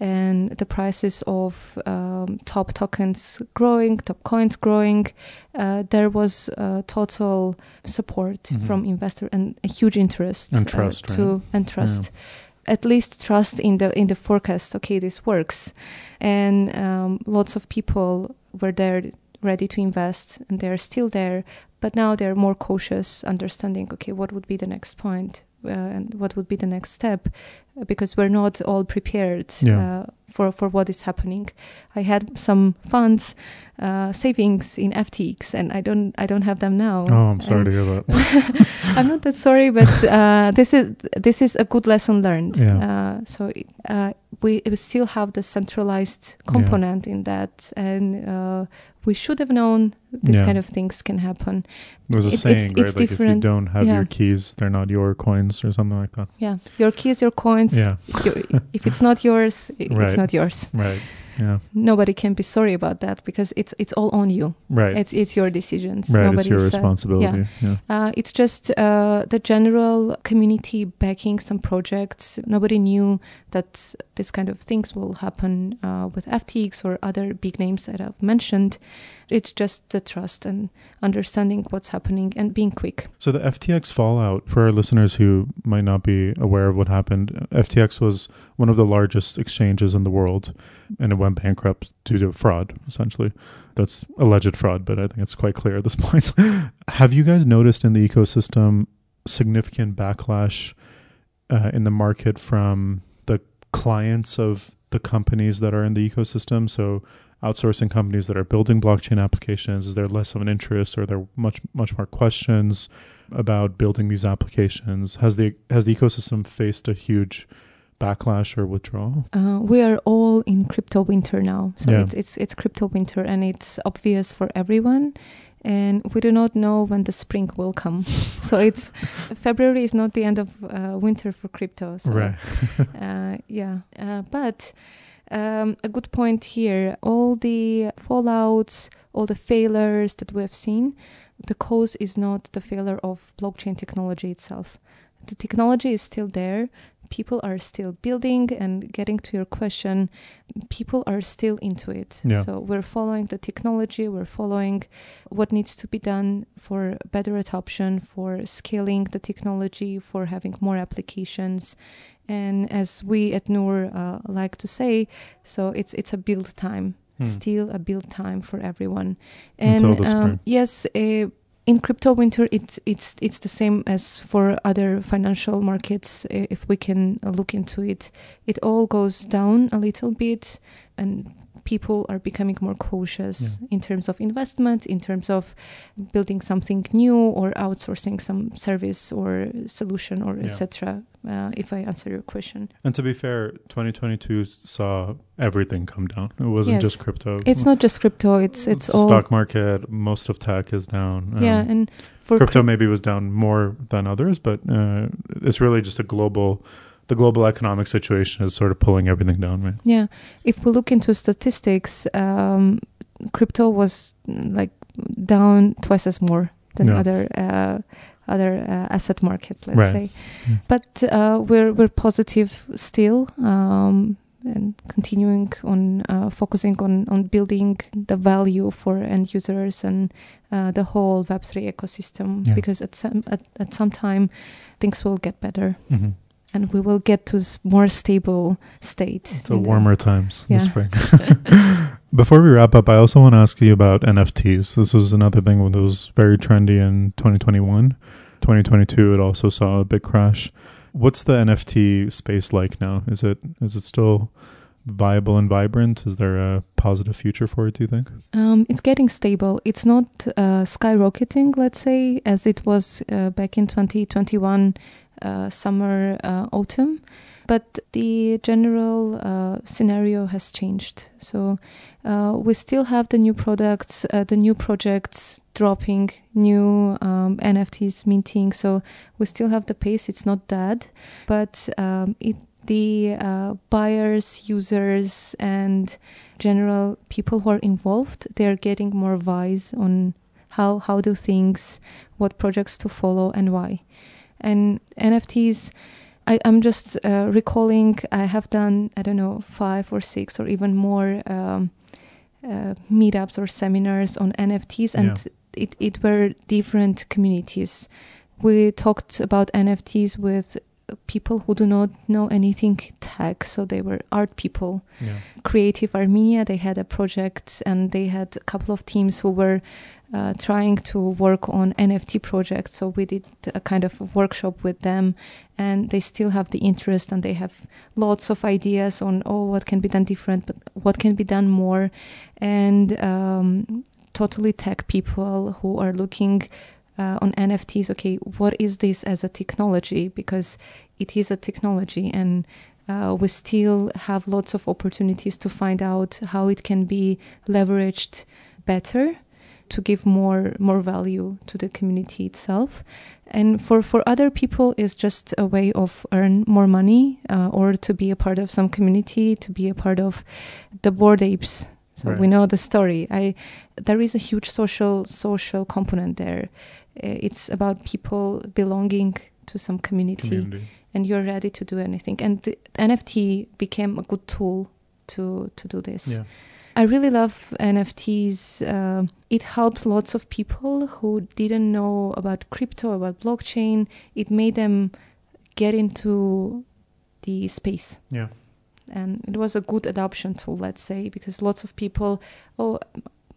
and the prices of um, top tokens growing, top coins growing, uh, there was uh, total support Mhm. from investor and a huge interest And uh, trust, to right? and trust. At least trust in the in the forecast. Okay, this works, and um, lots of people were there ready to invest, and they're still there. But now they're more cautious, understanding. Okay, what would be the next point, uh, and what would be the next step, uh, because we're not all prepared Yeah. For for what is happening. I had some funds, uh, savings in FTX, and I don't I don't have them now. Oh, I'm sorry And to hear that. [laughs] I'm not that sorry, but uh, this is this is a good lesson learned. Yeah. Uh, so uh, we, we still have the centralized component in that, and uh, we should have known this Yeah. kind of things can happen. There's a It- it's- saying, right? it's like if you don't have Yeah. your keys, they're not your coins, or something like that. Yeah, your keys, your coins. Yeah. your- if it's not yours, it's [laughs] Right. not yours. Right. Yeah. Nobody can be sorry about that because it's it's all on you. Right. It's it's your decisions. right. Nobody It's your responsibility. Yeah. Uh, it's just uh, the general community backing some projects. Nobody knew that this kind of things will happen uh, with FTX or other big names that I've mentioned. It's just the trust and understanding what's happening and being quick. So the FTX fallout for our listeners who might not be aware of what happened, FTX was one of the largest exchanges in the world, and it went bankrupt due to fraud. Essentially, that's alleged fraud, but I think it's quite clear at this [laughs] point. Have you guys noticed in the ecosystem significant backlash uh, in the market from the clients of the companies that are in the ecosystem? So outsourcing companies that are building blockchain applications is there less of an interest or are there much much more questions about building these applications has the has the ecosystem faced a huge backlash or withdrawal Uh, we are all in crypto winter now, so Yeah. it's, it's it's crypto winter and it's obvious for everyone. And we do not know when the spring will come. [laughs] so it's February is not the end of uh, winter for crypto. So right [laughs] uh, yeah, uh, but um, a good point here: all the fallouts, all the failures that we have seen, the cause is not the failure of blockchain technology itself. The technology is still there. People are still building and getting to your question. People are still into it. Yeah. So we're following the technology. We're following what needs to be done for better adoption, for scaling the technology, for having more applications. And as we at Noor uh, like to say, so it's it's a build time, Hmm. still a build time for everyone. And um, yes, uh, in crypto winter, it's it's it's the same as for other financial markets. If we can look into it, it all goes down a little bit, and people are becoming more cautious in terms of investment, in terms of building something new or outsourcing some service or solution or Yeah. etc. Uh, if I answer your question, and to be fair 2022 saw everything come down it wasn't Yes. just crypto it's not just crypto. It's it's the all stock market most of tech is down Um, yeah, and for crypto cryp- maybe was down more than others but uh, it's really just a global the global economic situation is sort of pulling everything down right Yeah, if we look into statistics, um, crypto was mm, like down twice as more than Yeah. other uh, other uh, asset markets, let's Right. say. Mm. But uh, we're we're positive still. Um, and continuing on uh, focusing on, on building the value for end users and uh, the whole Web3 ecosystem Yeah. because at some at, at some time things will get better mm-hmm. And we will get to more stable state. So in the- warmer times in Yeah. the spring. [laughs] [laughs] Before we wrap up, I also want to ask you about NFTs. This was another thing that was very trendy in 2021. 2022, it also saw a big crash. What's the NFT space like now? Is it is it still viable and vibrant? Is there a positive future for it? Do you think? Um, it's getting stable. It's not uh, skyrocketing, let's say, as it was uh, back in 2021, uh, summer, uh, autumn. but the general uh, scenario has changed. So uh, we still have the new products, uh, the new projects dropping, new um, NFTs minting. So we still have the pace. It's not dead, but um, it the uh, buyers, users, and general people who are involved, they're getting more wise on how how do things, what projects to follow, and why. And NFTs, I, am just uh, recalling. I have done I don't know five or six or even more um, uh, meetups or seminars on NFTs, and yeah. it it were different communities. We talked about NFTs with people who do not know anything tech so they were art people yeah. creative armenia they had a project and they had a couple of teams who were uh, trying to work on nft projects. So we did a kind of workshop with them and they still have the interest and they have lots of ideas on oh what can be done different but what can be done more. And um, totally tech people who are looking uh, on NFTs, okay, what is this as a technology? Because it is a technology and uh, we still have lots of opportunities to find out how it can be leveraged better to give more more value to the community itself. And for for other people it's just a way of earn more money uh, or to be a part of some community to be a part of the Bored Apes. So right. we know the story. I there is a huge social social component there. Uh, it's about people belonging to some community, community, and you're ready to do anything. And the nft became a good tool to to do this. Yeah. I really love NFTs. Uh, it helps lots of people who didn't know about crypto, about blockchain. It made them get into the space. Yeah. And it was a good adoption tool, let's say, because lots of people, oh,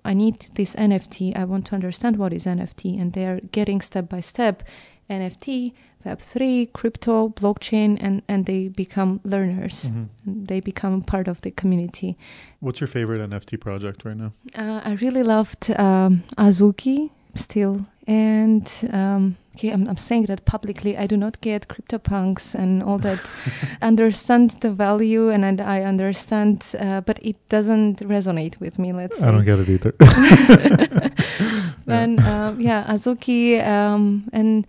I need this NFT. I want to understand what is NFT. And they're getting step by step NFT, Web3, crypto, blockchain, and, and they become learners. Mm-hmm. They become part of the community. What's your favorite NFT project right now? Uh, I really loved um, Azuki still. And um, okay, I'm, I'm saying that publicly. I do not get CryptoPunks and all that. [laughs] understand the value, and, and I understand, uh, but it doesn't resonate with me. Let's. Say. I don't get it either. [laughs] [laughs] and yeah, um, yeah Azuki, um, and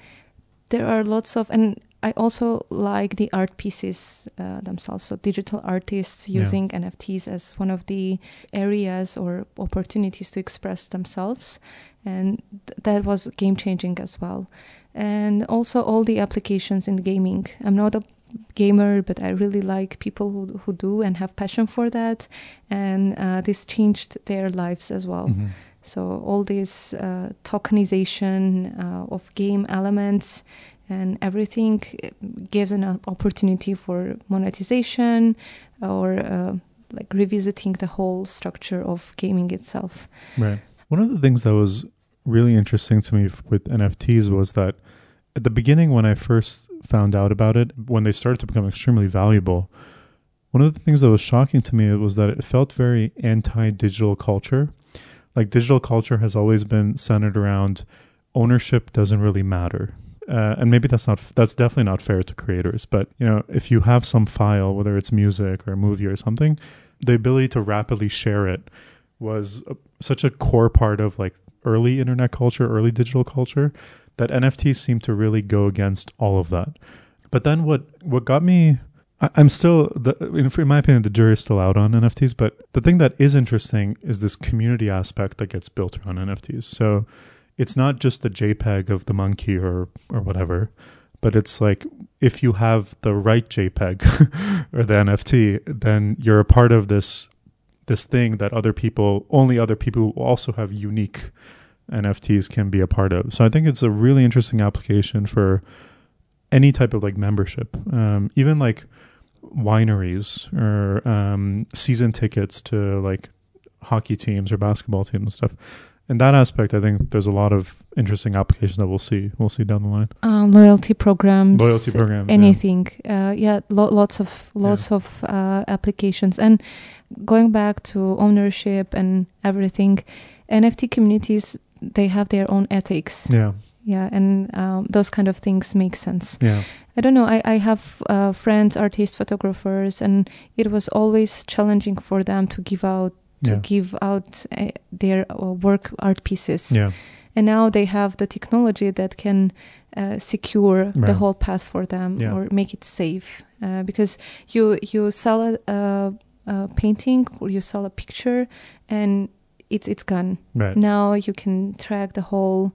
there are lots of and. I also like the art pieces uh, themselves. So digital artists using yeah. NFTs as one of the areas or opportunities to express themselves, and th- that was game changing as well and also all the applications in gaming. I'm not a gamer, but I really like people who who do and have passion for that, and uh, this changed their lives as well. Mm-hmm. So all this uh, tokenization uh, of game elements and everything gives an opportunity for monetization or uh, like revisiting the whole structure of gaming itself. Right. One of the things that was really interesting to me with NFTs was that at the beginning, when I first found out about it, when they started to become extremely valuable, one of the things that was shocking to me was that it felt very anti digital culture. Like digital culture has always been centered around ownership doesn't really matter. Uh, and maybe that's not that's definitely not fair to creators but you know if you have some file whether it's music or a movie or something the ability to rapidly share it was a, such a core part of like early internet culture, early digital culture, that NFTs seem to really go against all of that. But then what what got me I, am still the, in my opinion the jury is still out on NFTs, but the thing that is interesting is this community aspect that gets built around NFTs. So it's not just the JPEG of the monkey or or whatever, but it's like if you have the right JPEG [laughs] or the NFT, then you're a part of this this thing that other people, only other people who also have unique NFTs can be a part of. So I think it's a really interesting application for any type of like membership, um, even like wineries or um, season tickets to like hockey teams or basketball teams and stuff. In that aspect, I think there's a lot of interesting applications that we'll see. We'll see down the line. Uh, loyalty programs, loyalty programs, anything. Yeah, uh, yeah lo- lots of lots yeah. of uh, applications. And going back to ownership and everything, NFT communities they have their own ethics. Yeah. Yeah, and um, those kind of things make sense. Yeah. I don't know. I, I have uh, friends, artists, photographers, and it was always challenging for them to give out to Yeah. give out uh, their uh, work art pieces. Yeah. And now they have the technology that can uh, secure the whole path for them Yeah. or make it safe. Uh, because you you sell a, a, a painting or you sell a picture, and it's it's gone. Right. Now you can track the whole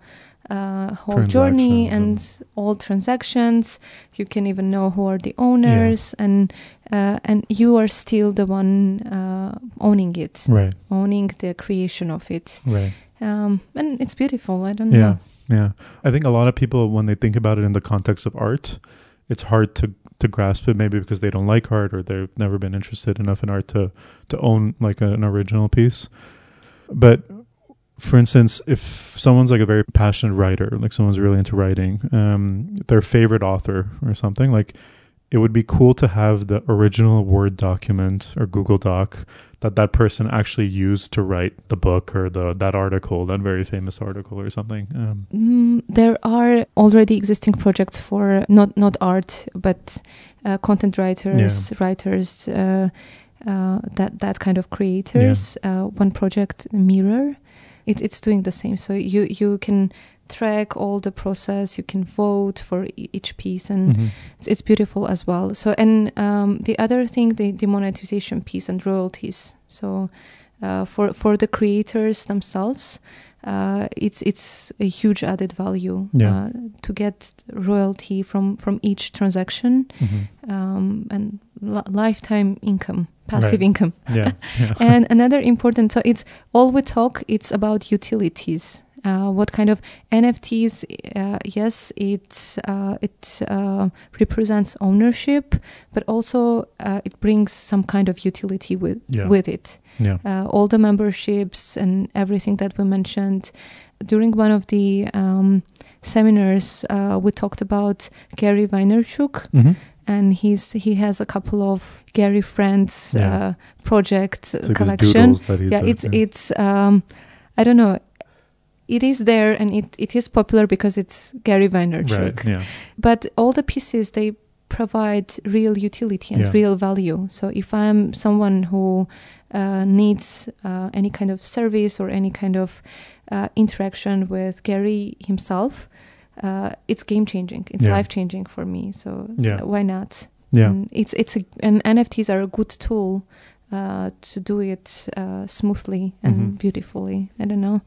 uh, whole journey Transactions and all transactions. You can even know who are the owners, and uh, and you are still the one uh, owning it, Right. owning the creation of it. Right. Um, and it's beautiful. I don't Yeah. know. Yeah. I think a lot of people, when they think about it in the context of art, it's hard to, to grasp it, maybe because they don't like art or they've never been interested enough in art to, to own like an original piece. But for instance, if someone's like a very passionate writer, like someone's really into writing, um, their favorite author or something, like it would be cool to have the original Word document or Google Doc that that person actually used to write the book or the that article, that very famous article or something. Um, Mm, there are already existing projects for not not art, but uh, content writers, writers, uh, uh, that that kind of creators. Uh, one project, Mirror, it, it's doing the same. So you you can track all the process. You can vote for e- each piece, and mhm. it's, it's beautiful as well. So and um, the other thing, the, the monetization piece and royalties. So uh, for for the creators themselves, uh, it's it's a huge added value Yeah. uh, to get royalty from from each transaction Mhm. um, and li- lifetime income, passive Right. income. Yeah. yeah. [laughs] and another important so it's all we talk it's about utilities uh, what kind of nfts uh, yes it uh, it uh, represents ownership but also uh, it brings some kind of utility with Yeah. with it yeah. uh, all the memberships and everything that we mentioned during one of the um, seminars uh, we talked about gary vaynerchuk Mhm. And he's he has a couple of Gary Friends Yeah. uh, project It's like collection. doodles that he Yeah, took, it's it's um, I don't know. It is there and it, it is popular because it's Gary Vaynerchuk. right. Yeah. But all the pieces they provide real utility and Yeah. real value. So if I'm someone who uh, needs uh, any kind of service or any kind of uh, interaction with Gary himself, uh, it's game changing. It's Yeah. life changing for me. So Yeah. why not? Yeah. And it's it's a, and NFTs are a good tool uh, to do it uh, smoothly and Mhm. beautifully. I don't know.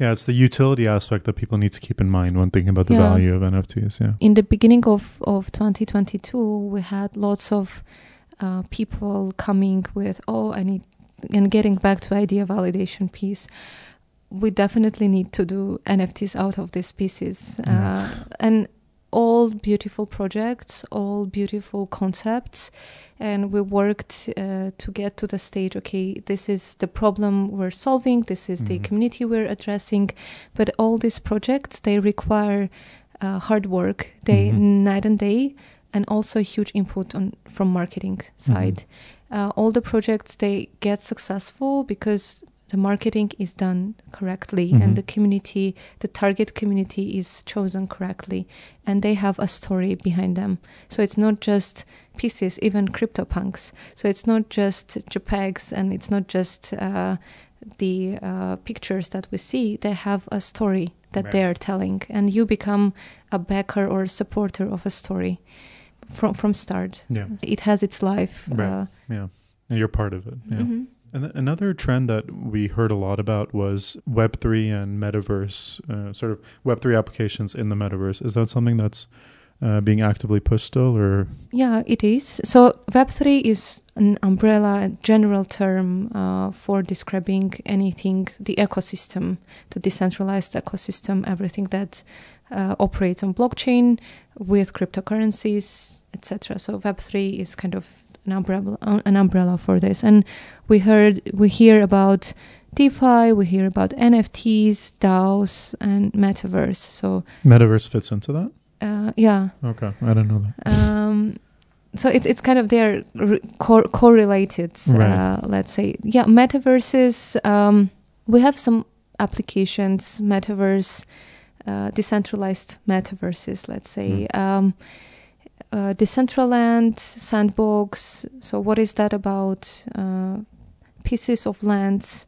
Yeah. It's the utility aspect that people need to keep in mind when thinking about the Yeah. value of NFTs. Yeah. In the beginning of of 2022, we had lots of uh, people coming with, oh, I need, and getting back to idea validation piece. We definitely need to do NFTs out of these pieces, Yeah. uh, and all beautiful projects, all beautiful concepts, and we worked uh, to get to the stage. Okay, this is the problem we're solving. This is the Mhm. community we're addressing. But all these projects they require uh, hard work, day Mhm. night and day, and also huge input on from marketing side. Uh, all the projects they get successful because the marketing is done correctly Mhm. and the community, the target community is chosen correctly, and they have a story behind them. So it's not just pieces, even CryptoPunks. So it's not just JPEGs and it's not just uh, the uh, pictures that we see. They have a story that Right. they are telling, and you become a backer or a supporter of a story from from start. Yeah. It has its life. Right. Uh, Yeah. And you're part of it. Yeah. mhm. And th- another trend that we heard a lot about was Web3 and metaverse, uh, sort of Web3 applications in the metaverse. Is that something that's uh, being actively pushed still, or Yeah, it is. So Web3 is an umbrella, general term uh, for describing anything, the ecosystem, the decentralized ecosystem, everything that uh, operates on blockchain with cryptocurrencies, etc. So Web3 is kind of an umbrella, uh, an umbrella for this. And we heard, we hear about DeFi, we hear about NFTs, DAOs, and metaverse. So metaverse fits into that? uh, yeah, Okay, I don't know that. um, so it's it's kind of they're re- cor- correlated. Right. Uh, let's say, yeah, metaverses. Um, we have some applications, metaverse, uh, decentralized metaverses, let's say. Mm. Um, uh, Decentraland, Sandbox. So, what is that about? Uh, pieces of lands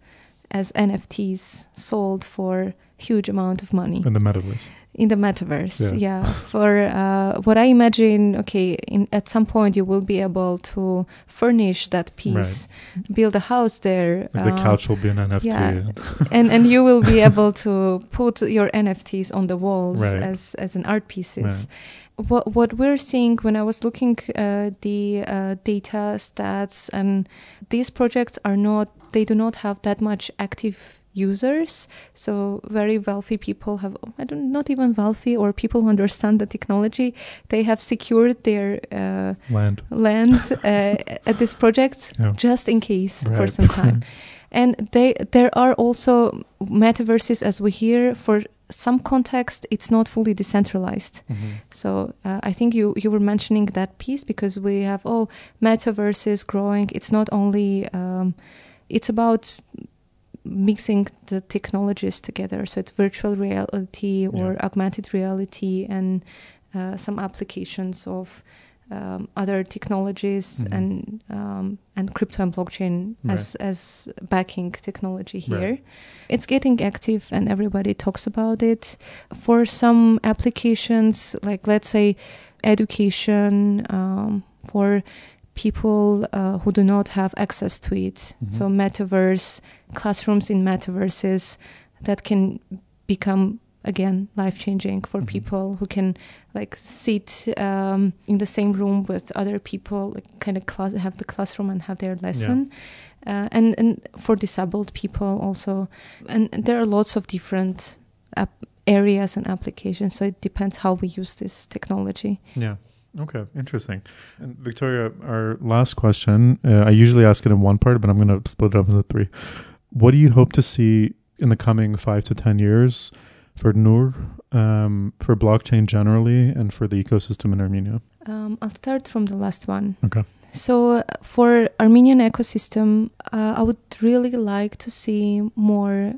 as NFTs sold for huge amount of money in the metaverse in the metaverse yeah, yeah. for uh, what i imagine okay in, at some point you will be able to furnish that piece right. build a house there like the uh, couch will be an nft yeah. and and you will be able to put your nfts on the walls right. as as an art pieces right. What what we're seeing when i was looking at uh, the uh, data stats and these projects are not they do not have that much active users. So very wealthy people have, I don't, not even wealthy or people who understand the technology, they have secured their uh, land lands uh, [laughs] at this project yeah. just in case right. for some time. and they there are also metaverses as we hear for some context it's not fully decentralized mm-hmm. so uh, i think you you were mentioning that piece because we have oh metaverses growing it's not only um, it's about mixing the technologies together. So it's virtual reality or yeah. augmented reality and uh, some applications of um, other technologies mm-hmm. and um, and crypto and blockchain right. as as backing technology here. Right. It's getting active and everybody talks about it. For some applications, like let's say education, um, for people uh, who do not have access to it. Mm-hmm. So, metaverse, classrooms in metaverses that can become again life changing for mm-hmm. people who can like sit um, in the same room with other people, like kind of cl- have the classroom and have their lesson. Yeah. Uh, and and for disabled people also, and, and there are lots of different ap- areas and applications. So it depends how we use this technology. Yeah. Okay, interesting. And Victoria, our last question, uh, I usually ask it in one part, but I'm going to split it up into three. What do you hope to see in the coming five to 10 years for Noor, um, for blockchain generally, and for the ecosystem in Armenia? Um, I'll start from the last one. Okay. So, uh, for Armenian ecosystem, uh, I would really like to see more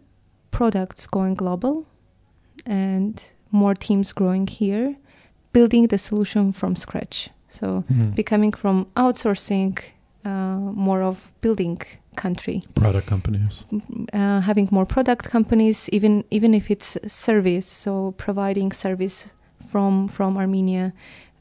products going global and more teams growing here building the solution from scratch. So mm-hmm. becoming from outsourcing uh, more of building country product companies uh, having more product companies even even if it's service so providing service from from armenia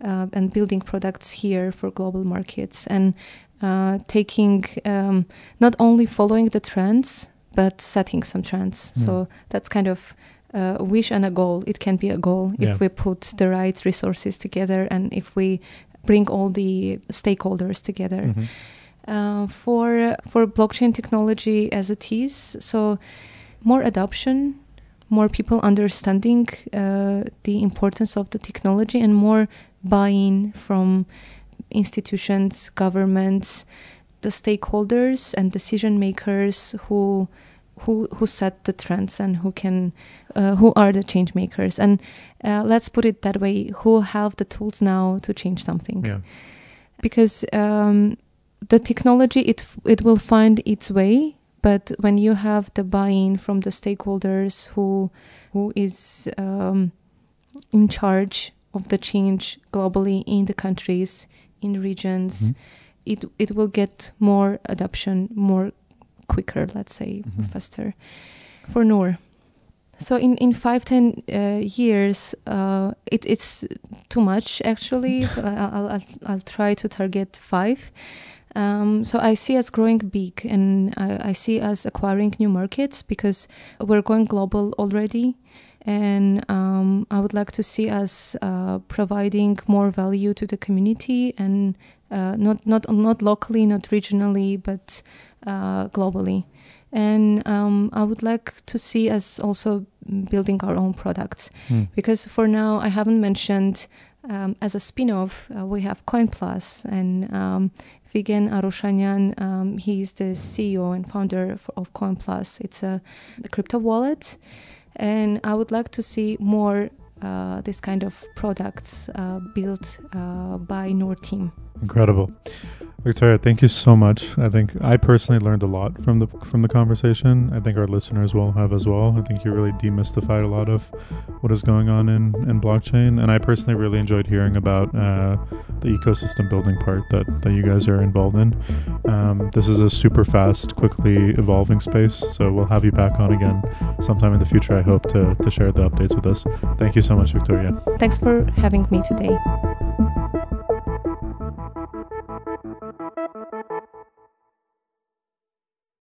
uh, and building products here for global markets and uh, taking um, not only following the trends but setting some trends mm. so that's kind of a wish and a goal. It can be a goal yeah. if we put the right resources together and if we bring all the stakeholders together. Mm-hmm. Uh, for for blockchain technology as it is, so more adoption, more people understanding uh, the importance of the technology, and more buy-in from institutions, governments, the stakeholders, and decision makers who who who set the trends and who can uh, who are the change makers. And uh, let's put it that way who have the tools now to change something. Yeah. because um, the technology it it will find its way but when you have the buy-in from the stakeholders who who is um, in charge of the change globally in the countries in regions mm-hmm. it it will get more adoption more quicker, let's say, mm-hmm. faster. For Noor, so in in five ten uh, years, uh, it, it's too much actually. [laughs] I'll, I'll I'll try to target five. Um, so I see us growing big, and I, I, see us acquiring new markets because we're going global already, and um, I would like to see us uh, providing more value to the community and uh, not not not locally, not regionally, but uh, globally. And um, I would like to see us also building our own products mm. because for now I haven't mentioned um, as a spin-off uh, we have CoinPlus and um, Vigen Aroshanyan. Um, he's the CEO and founder of, CoinPlus. It's a crypto wallet, and I would like to see more uh, this kind of products uh, built uh, by Noor team. Incredible. Victoria, thank you so much. I think I personally learned a lot from the from the conversation. I think our listeners will have as well. I think you really demystified a lot of what is going on in, in blockchain, and I personally really enjoyed hearing about uh, the ecosystem building part that, that you guys are involved in. Um, this is a super fast, quickly evolving space, so we'll have you back on again sometime in the future. I hope to to share the updates with us. Thank you so much, Victoria. Thanks for having me today.